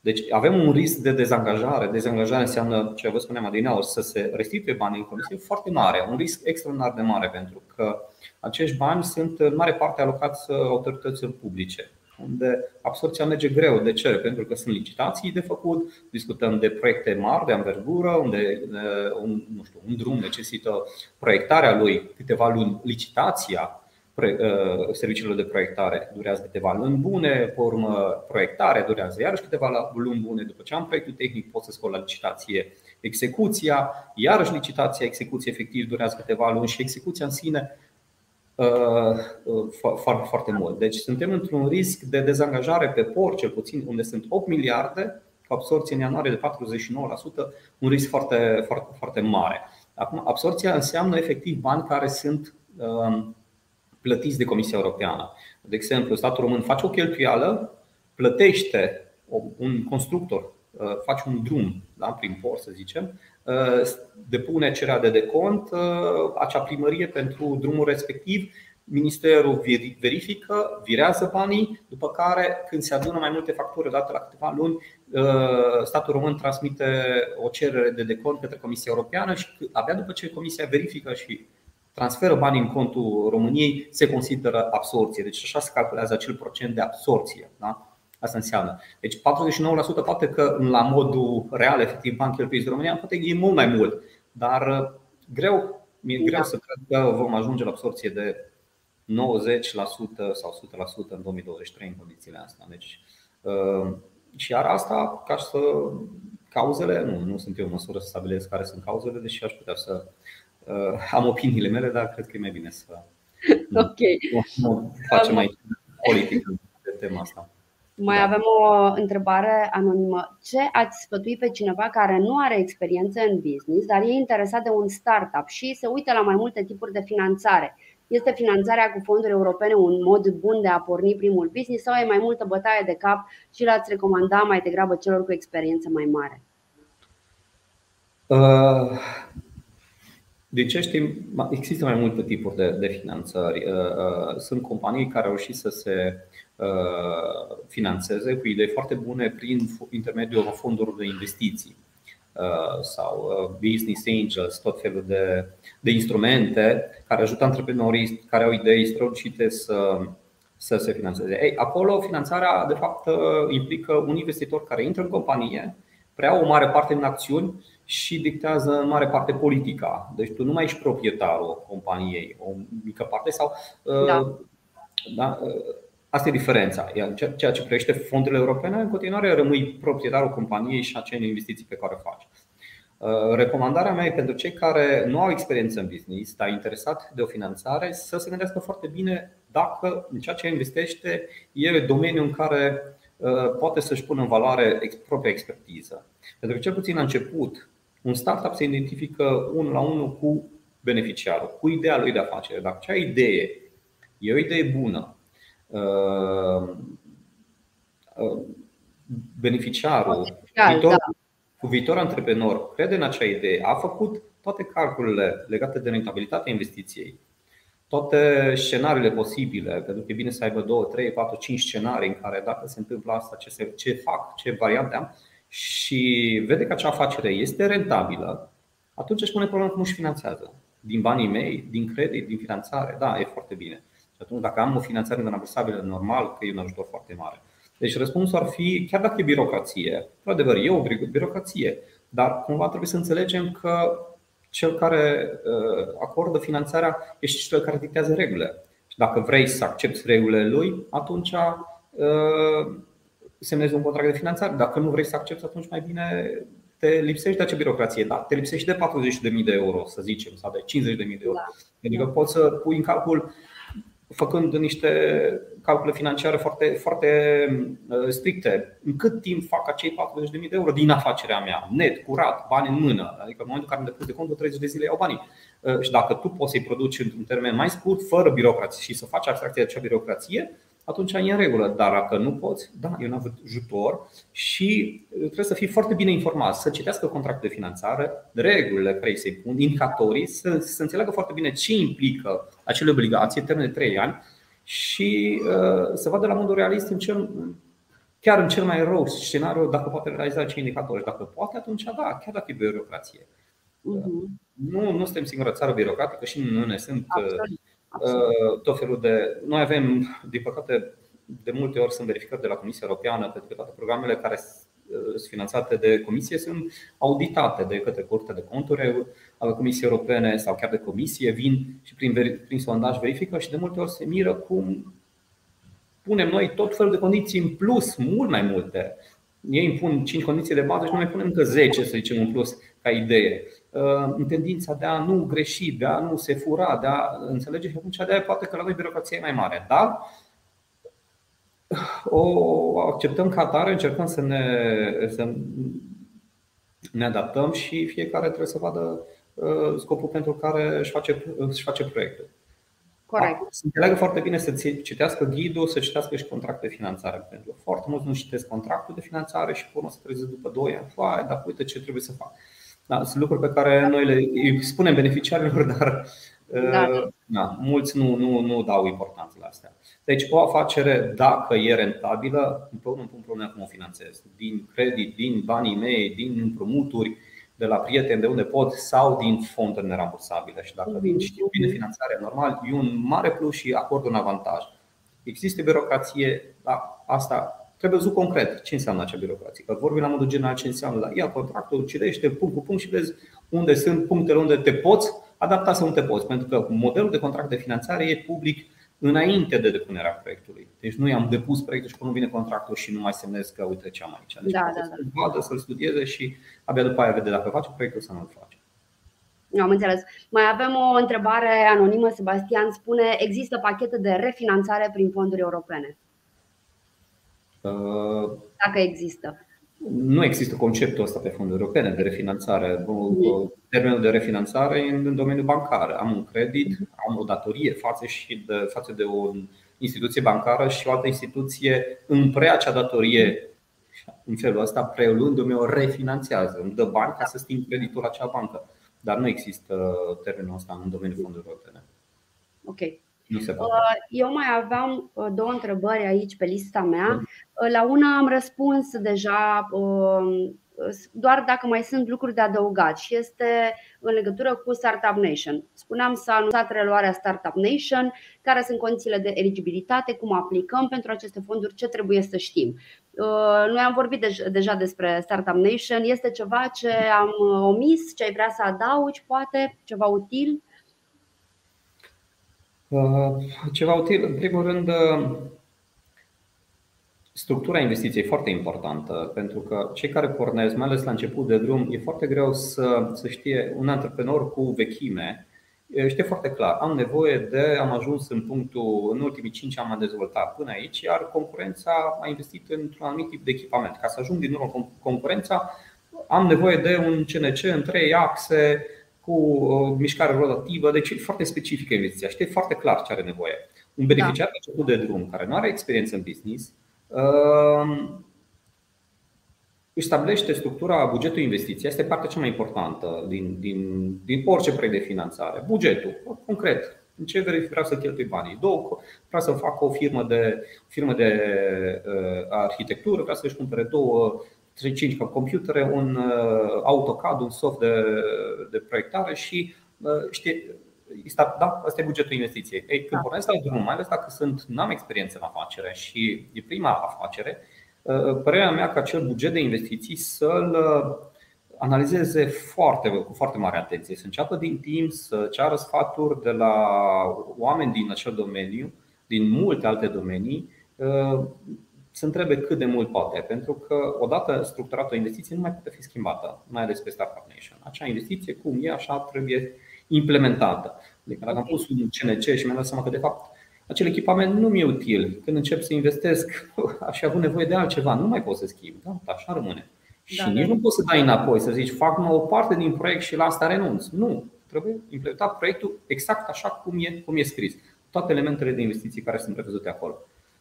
Deci avem un risc de dezangajare. Dezangajare înseamnă, ce vă spuneam adineauri, să se restituie banii în comisie foarte mare, un risc extraordinar de mare pentru că acești bani sunt în mare parte alocați autorităților publice unde absorția merge greu. De ce? Pentru că sunt licitații de făcut, discutăm de proiecte mari, de anvergură, unde un, nu știu, un drum necesită proiectarea lui câteva luni, licitația Uh, serviciilor de proiectare durează câteva luni bune, pe urmă proiectarea durează iarăși câteva luni bune. După ce am proiectul tehnic, pot să scot la licitație execuția, iarăși licitația, execuție efectiv durează câteva luni și execuția în sine uh, uh, foarte, foarte mult. Deci suntem într-un risc de dezangajare pe port, cel puțin unde sunt 8 miliarde, cu absorție în ianuarie de 49%, un risc foarte, foarte, foarte mare. Acum, absorția înseamnă efectiv bani care sunt plătiți de Comisia Europeană. De exemplu, statul român face o cheltuială, plătește un constructor, uh, face un drum da, prin port, să zicem, uh, depune cererea de decont, uh, acea primărie pentru drumul respectiv, Ministerul verifică, virează banii, după care, când se adună mai multe facturi odată la câteva luni, statul român transmite o cerere de decont către Comisia Europeană și abia după ce Comisia verifică și transferă banii în contul României, se consideră absorție. Deci așa se calculează acel procent de absorție. Da? Asta înseamnă. Deci 49% poate că la modul real, efectiv, bani cheltuiți de România, poate e mult mai mult. Dar uh, greu, mi-e greu să cred că vom ajunge la absorție de 90% sau 100% în 2023 în condițiile astea. Deci, uh, și iar asta, ca să cauzele, nu, nu sunt eu în măsură să stabilesc care sunt cauzele, deși aș putea să Uh, am opiniile mele, dar cred că e mai bine să okay. nu facem mai politică de tema asta. Mai da. avem o întrebare anonimă. Ce ați sfătui pe cineva care nu are experiență în business, dar e interesat de un startup și se uită la mai multe tipuri de finanțare? Este finanțarea cu fonduri europene un mod bun de a porni primul business sau e mai multă bătaie de cap și l-ați recomanda mai degrabă celor cu experiență mai mare? Uh, de ce știm? Există mai multe tipuri de, de finanțări. Uh, uh, sunt companii care au reușit să se uh, finanțeze cu idei foarte bune prin intermediul fondurilor de investiții sau business angels, tot felul de, de instrumente care ajută antreprenorii care au idei strălucite să, să se finanțeze. Ei, acolo finanțarea de fapt implică un investitor care intră în companie, preia o mare parte din acțiuni și dictează în mare parte politica. Deci tu nu mai ești proprietarul companiei, o mică parte sau. Da. Uh, da, uh, asta e diferența. Iar ceea ce privește fondurile europene, în continuare rămâi proprietarul companiei și a acele investiții pe care o faci. Uh, recomandarea mea e pentru cei care nu au experiență în business, dar interesat de o finanțare, să se gândească foarte bine dacă în ceea ce investește e domeniul în care poate să-și pună în valoare propria expertiză. Pentru că, cel puțin la început, un startup se identifică unul la unul cu beneficiarul, cu ideea lui de afacere. Dacă acea idee e o idee bună, uh, uh, beneficiarul, viitor, da. cu viitor antreprenor, crede în acea idee, a făcut toate calculele legate de rentabilitatea investiției, toate scenariile posibile, pentru că e bine să aibă 2, 3, 4, 5 scenarii în care dacă se întâmplă asta, ce, se, ce fac, ce variante am, și vede că acea afacere este rentabilă, atunci își pune problema cum își finanțează. Din banii mei, din credit, din finanțare, da, e foarte bine. Și atunci, dacă am o finanțare nerambursabilă, normal că e un ajutor foarte mare. Deci răspunsul ar fi, chiar dacă e birocrație, într-adevăr, e o birocrație, dar cumva trebuie să înțelegem că cel care uh, acordă finanțarea este cel care dictează regulile. Și dacă vrei să accepti regulile lui, atunci uh, semnezi un contract de finanțare. Dacă nu vrei să accepti, atunci mai bine te lipsești de acea birocrație, da, te lipsești de 40.000 de euro, să zicem, sau de 50.000 de euro. Da. Adică da. poți să pui în calcul făcând niște calcule financiare foarte, foarte uh, stricte. În cât timp fac acei 40.000 de euro din afacerea mea, net, curat, bani în mână, adică în momentul în care îmi depus de contul 30 de zile iau banii. Uh, și dacă tu poți să-i produci într-un termen mai scurt, fără birocrație și să faci abstracție de acea birocrație, atunci e în regulă. Dar dacă nu poți, da, e un ajutor și trebuie să fii foarte bine informat, să citească contractul de finanțare, regulile care îi se pun, indicatorii, să, să înțeleagă foarte bine ce implică acele obligații în termen de 3 ani și uh, să vadă la modul realist în cel, chiar în cel mai rău scenariu dacă poate realiza ce indicatori. Dacă poate, atunci da, chiar dacă e birocrație. Uh-huh. Nu, nu suntem singura țară birocratică și nu ne sunt uh, Absolut Uh, tot felul de. Noi avem, din păcate, de multe ori sunt verificări de la Comisia Europeană pentru că toate programele care uh, sunt finanțate de Comisie sunt auditate de către Curtea de Conturi ale Comisiei Europene sau chiar de Comisie, vin și prin, prin sondaj verifică și de multe ori se miră cum punem noi tot felul de condiții în plus, mult mai multe. Ei impun 5 condiții de bază și noi mai punem încă 10, să zicem, în plus, ca idee. Uh, în tendința de a nu greși, de a nu se fura, de a înțelege și atunci de aia poate că la noi birocrația e mai mare. Dar o acceptăm ca atare, încercăm să ne, să ne adaptăm și fiecare trebuie să vadă uh, scopul pentru care își face, își face proiectul. Corect. Să înțeleagă foarte bine să citească ghidul, să citească și contractul de finanțare. Pentru că foarte mulți nu citesc contractul de finanțare și pe urmă să trezesc după 2 ani. dar uite ce trebuie să fac. Da, sunt lucruri pe care noi le îi spunem beneficiarilor, dar da. Uh, da, mulți nu, nu, nu dau importanță la astea. Deci o afacere, dacă e rentabilă, împreună îmi pun probleme cum o finanțez. Din credit, din banii mei, din împrumuturi, de la prieteni, de unde pot, sau din fonduri nerambursabile. Și dacă vin și bine finanțare normal, e un mare plus și acord un avantaj. Există birocrație, da, asta Trebuie văzut concret ce înseamnă acea birocrație. Că vorbim la modul general ce înseamnă, dar ia contractul, citește punct cu punct și vezi unde sunt punctele unde te poți adapta sau nu te poți. Pentru că modelul de contract de finanțare e public înainte de depunerea proiectului. Deci nu i-am depus proiectul și până nu vine contractul și nu mai semnez că uite ce am aici. Deci da, da, da. să-l vadă, să-l studieze și abia după aia vede dacă face proiectul sau nu îl face. Am înțeles. Mai avem o întrebare anonimă. Sebastian spune: Există pachete de refinanțare prin fonduri europene? Dacă există. Nu există conceptul ăsta pe fonduri europene de refinanțare. Termenul de refinanțare e în domeniul bancar. Am un credit, am o datorie față, și de, față de o instituție bancară și o altă instituție îmi preia acea datorie în felul ăsta, preluându-mi o refinanțează, îmi dă bani ca să sting creditul la acea bancă. Dar nu există termenul ăsta în domeniul fondurilor europene. Ok. Nu se poate. Uh, eu mai aveam uh, două întrebări aici pe lista mea. Mm. Uh, la una am răspuns deja, um, doar dacă mai sunt lucruri de adăugat și este în legătură cu Startup Nation. Spuneam s-a anunțat reluarea Startup Nation, care sunt condițiile de eligibilitate, cum aplicăm pentru aceste fonduri, ce trebuie să știm. Noi am vorbit deja despre Startup Nation. Este ceva ce am omis, ce ai vrea să adaugi, poate, ceva util? Uh, ceva util, în primul rând, uh, structura investiției e foarte importantă pentru că cei care pornesc, mai ales la început de drum, e foarte greu să, să știe un antreprenor cu vechime. Știe foarte clar, am nevoie de, am ajuns în punctul, în ultimii 5 ani am dezvoltat până aici, iar concurența a investit într-un anumit tip de echipament. Ca să ajung din urmă concurența, am nevoie de un CNC în trei axe, cu o mișcare rotativă, deci e foarte specifică investiția. Știe foarte clar ce are nevoie. Un beneficiar da. de drum care nu are experiență în business um, își stabilește structura bugetului investiției. Asta e partea cea mai importantă din, din, din orice proiect de finanțare. Bugetul, concret. În ce vreau să cheltui banii? Două, vreau să fac o firmă de, firmă de uh, arhitectură, vreau să-și cumpere două 5 computere, un uh, AutoCAD, un soft de, de proiectare și uh, știi, da, asta e bugetul investiției. Ei, când da. pornesc la drum, mai ales dacă sunt, nu am experiență în afacere și e prima afacere, uh, părerea mea că acel buget de investiții să-l analizeze foarte, cu foarte mare atenție, să înceapă din timp să ceară sfaturi de la oameni din acel domeniu, din multe alte domenii, să întrebe cât de mult poate, pentru că odată structurată o investiție nu mai poate fi schimbată, mai ales pe Startup Nation. Acea investiție, cum e, așa trebuie implementată. Adică dacă am pus un CNC și mi-am dat seama că de fapt acel echipament nu mi-e util. Când încep să investesc, aș avut nevoie de altceva, nu mai pot să schimb. Da? Așa rămâne. Și da, nici da. nu poți să dai înapoi, să zici fac o parte din proiect și la asta renunț. Nu. Trebuie implementat proiectul exact așa cum e, cum e scris. Toate elementele de investiții care sunt prevăzute acolo.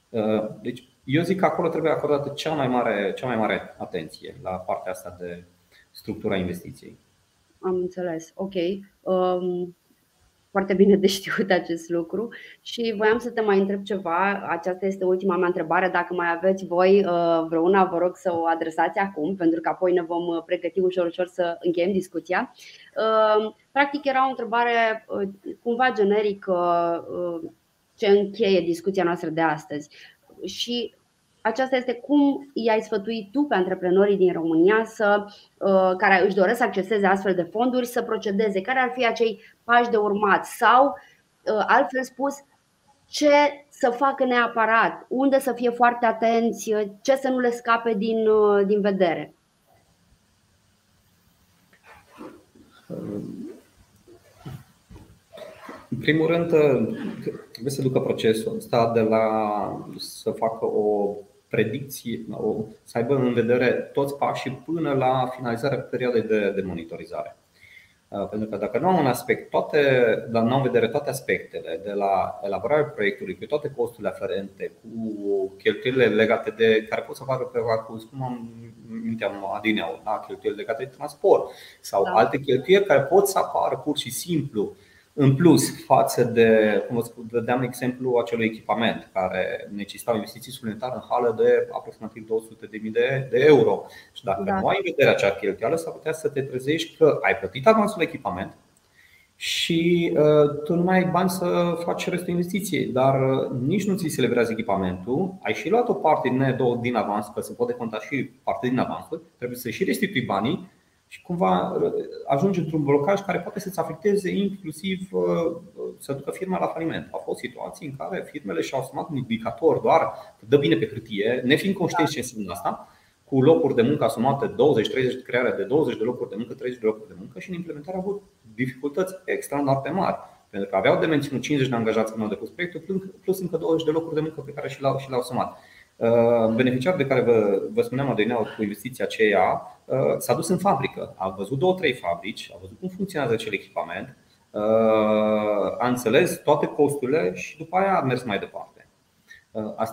Uh, deci, eu zic că acolo trebuie acordată cea mai mare, cea mai mare atenție la partea asta de structura investiției. Am înțeles. Ok. Um, foarte bine de știut acest lucru și voiam să te mai întreb ceva. Aceasta este ultima mea întrebare. Dacă mai aveți voi uh, vreuna, vă rog să o adresați acum, pentru că apoi ne vom uh, pregăti ușor, ușor să încheiem discuția. Uh, practic era o întrebare cumva generică ce încheie discuția noastră de astăzi. Și aceasta este cum i-ai sfătuit tu pe antreprenorii din România să, uh, care își doresc să acceseze astfel de fonduri să procedeze? Care ar fi acei pași de urmat? Sau, uh, altfel spus, ce să facă neapărat? Unde să fie foarte atenți? Ce să nu le scape din, uh, din vedere? În primul rând, trebuie să ducă procesul ăsta de la să facă o predicție, să aibă în vedere toți pașii până la finalizarea perioadei de, de monitorizare. Uh, pentru că dacă nu am un aspect, toate, dar nu am în vedere toate aspectele, de la elaborarea proiectului, cu toate costurile aferente, cu cheltuielile legate de care pot să facă pe parcurs, cum am minteam adineau, da? cheltuieli legate de transport sau da. alte cheltuieli care pot să apară pur și simplu în plus, față de, cum vă dădeam exemplu acelui echipament care necesita investiții suplimentare în hală de aproximativ 200.000 de, de euro. Și dacă da. nu ai în vedere acea cheltuială, s-ar putea să te trezești că ai plătit avansul echipament și uh, tu nu mai ai bani să faci restul investiției, dar uh, nici nu ți se livrează echipamentul, ai și luat o parte din, din avans, că se poate conta și parte din avansul, trebuie să și restitui banii și cumva uh, ajungi într-un blocaj care poate să-ți afecteze inclusiv uh, să ducă firma la faliment. Au fost situații în care firmele și-au asumat un indicator doar că dă bine pe hârtie, nefiind conștienți ce înseamnă asta, cu locuri de muncă asumate 20-30, crearea de 20 de locuri de muncă, 30 de locuri de muncă și în implementare au avut dificultăți extraordinar de mari. Pentru că aveau de menținut 50 de angajați când au depus proiectul, plus încă 20 de locuri de muncă pe care și le-au, și le-au asumat. Uh, beneficiarul de care vă, vă spuneam adineauri cu investiția aceea uh, s-a dus în fabrică, a văzut două, trei fabrici, a văzut cum funcționează acel echipament, uh, a înțeles toate costurile și după aia a mers mai departe.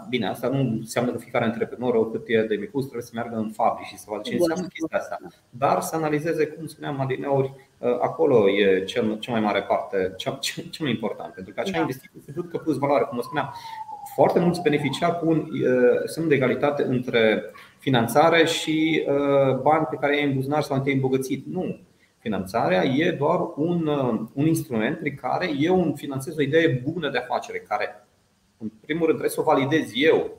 Bine, asta nu înseamnă că fiecare antreprenor, cât e de micuț, trebuie să meargă în fabrici și să vadă ce înseamnă chestia asta. Dar să analizeze, cum spuneam adineori, acolo e cea mai mare parte, cea, cea mai important, pentru că acea da. investiție se ducă plus valoare, cum spuneam, foarte mulți beneficiari pun uh, semn de egalitate între finanțare și uh, bani pe care i-ai în buzunar sau te-ai îmbogățit. Nu. Finanțarea e doar un, uh, un instrument prin care eu îmi finanțez o idee bună de afacere, care, în primul rând, trebuie să o validez eu,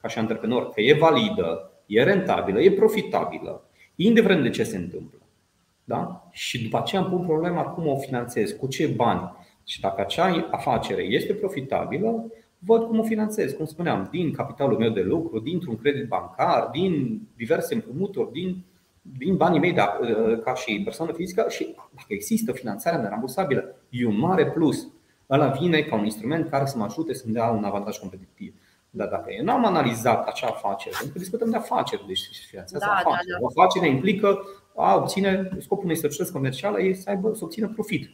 ca și antreprenor, că e validă, e rentabilă, e profitabilă, indiferent de ce se întâmplă. Da? Și după aceea îmi pun problema cum o finanțez, cu ce bani. Și dacă acea afacere este profitabilă, văd cum o finanțez, cum spuneam, din capitalul meu de lucru, dintr-un credit bancar, din diverse împrumuturi, din, din banii mei de, uh, ca și persoană fizică și dacă există finanțarea nerambursabilă, e un mare plus. Ăla vine ca un instrument care să mă ajute să-mi dea un avantaj competitiv. Dar dacă eu nu am analizat acea afacere, pentru că discutăm de afaceri, deci finanțează da, afaceri. Da, da. O afacere implică a obține, scopul unei societăți comerciale e să aibă să obțină profit.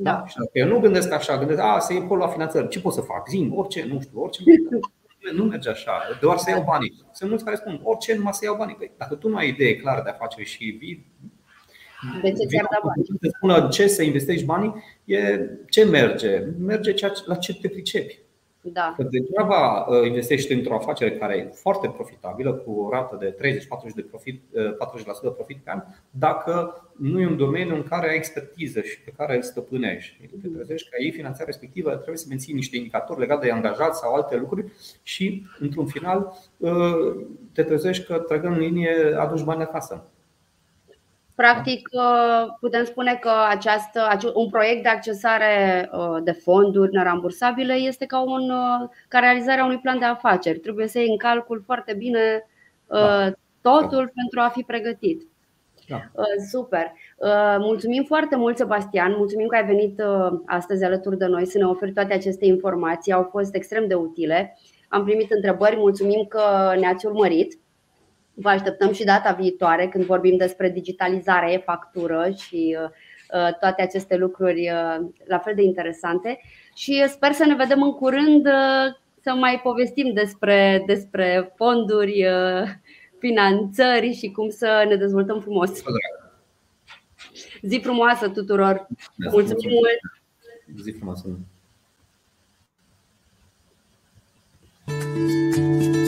Da. Și dacă eu nu gândesc așa, gândesc, a, să iei acolo la finanțări, ce pot să fac? Zim, orice, nu știu, orice. Nu merge așa, doar să iau banii. Sunt mulți care spun, orice, numai să iau banii. Păi, dacă tu nu ai idee clară de afaceri și vii de ce ți-ar da bani? Să spună ce să investești banii, e ce merge. Merge la ce te pricepi. Da. Că degeaba uh, investești într-o afacere care e foarte profitabilă, cu o rată de 30-40% de profit, 40% uh, profit pe an, dacă nu e un domeniu în care ai expertiză și pe care îl stăpânești. Tu te trezești că ai finanțarea respectivă, trebuie să menții niște indicatori legate de angajați sau alte lucruri și, într-un final, uh, te trezești că trăgând în linie aduci bani acasă. Practic, putem spune că această, un proiect de accesare de fonduri nerambursabile este ca, un, ca realizarea unui plan de afaceri. Trebuie să iei în calcul foarte bine da. totul da. pentru a fi pregătit. Da. Super. Mulțumim foarte mult, Sebastian. Mulțumim că ai venit astăzi alături de noi să ne oferi toate aceste informații. Au fost extrem de utile. Am primit întrebări, mulțumim că ne-ați urmărit. Vă așteptăm și data viitoare când vorbim despre digitalizare, e-factură și uh, uh, toate aceste lucruri uh, la fel de interesante și sper să ne vedem în curând să mai povestim despre, despre fonduri, finanțări și cum să ne dezvoltăm frumos. Zi frumoasă tuturor! Mulțumim mult! Zi frumoasă! Thank you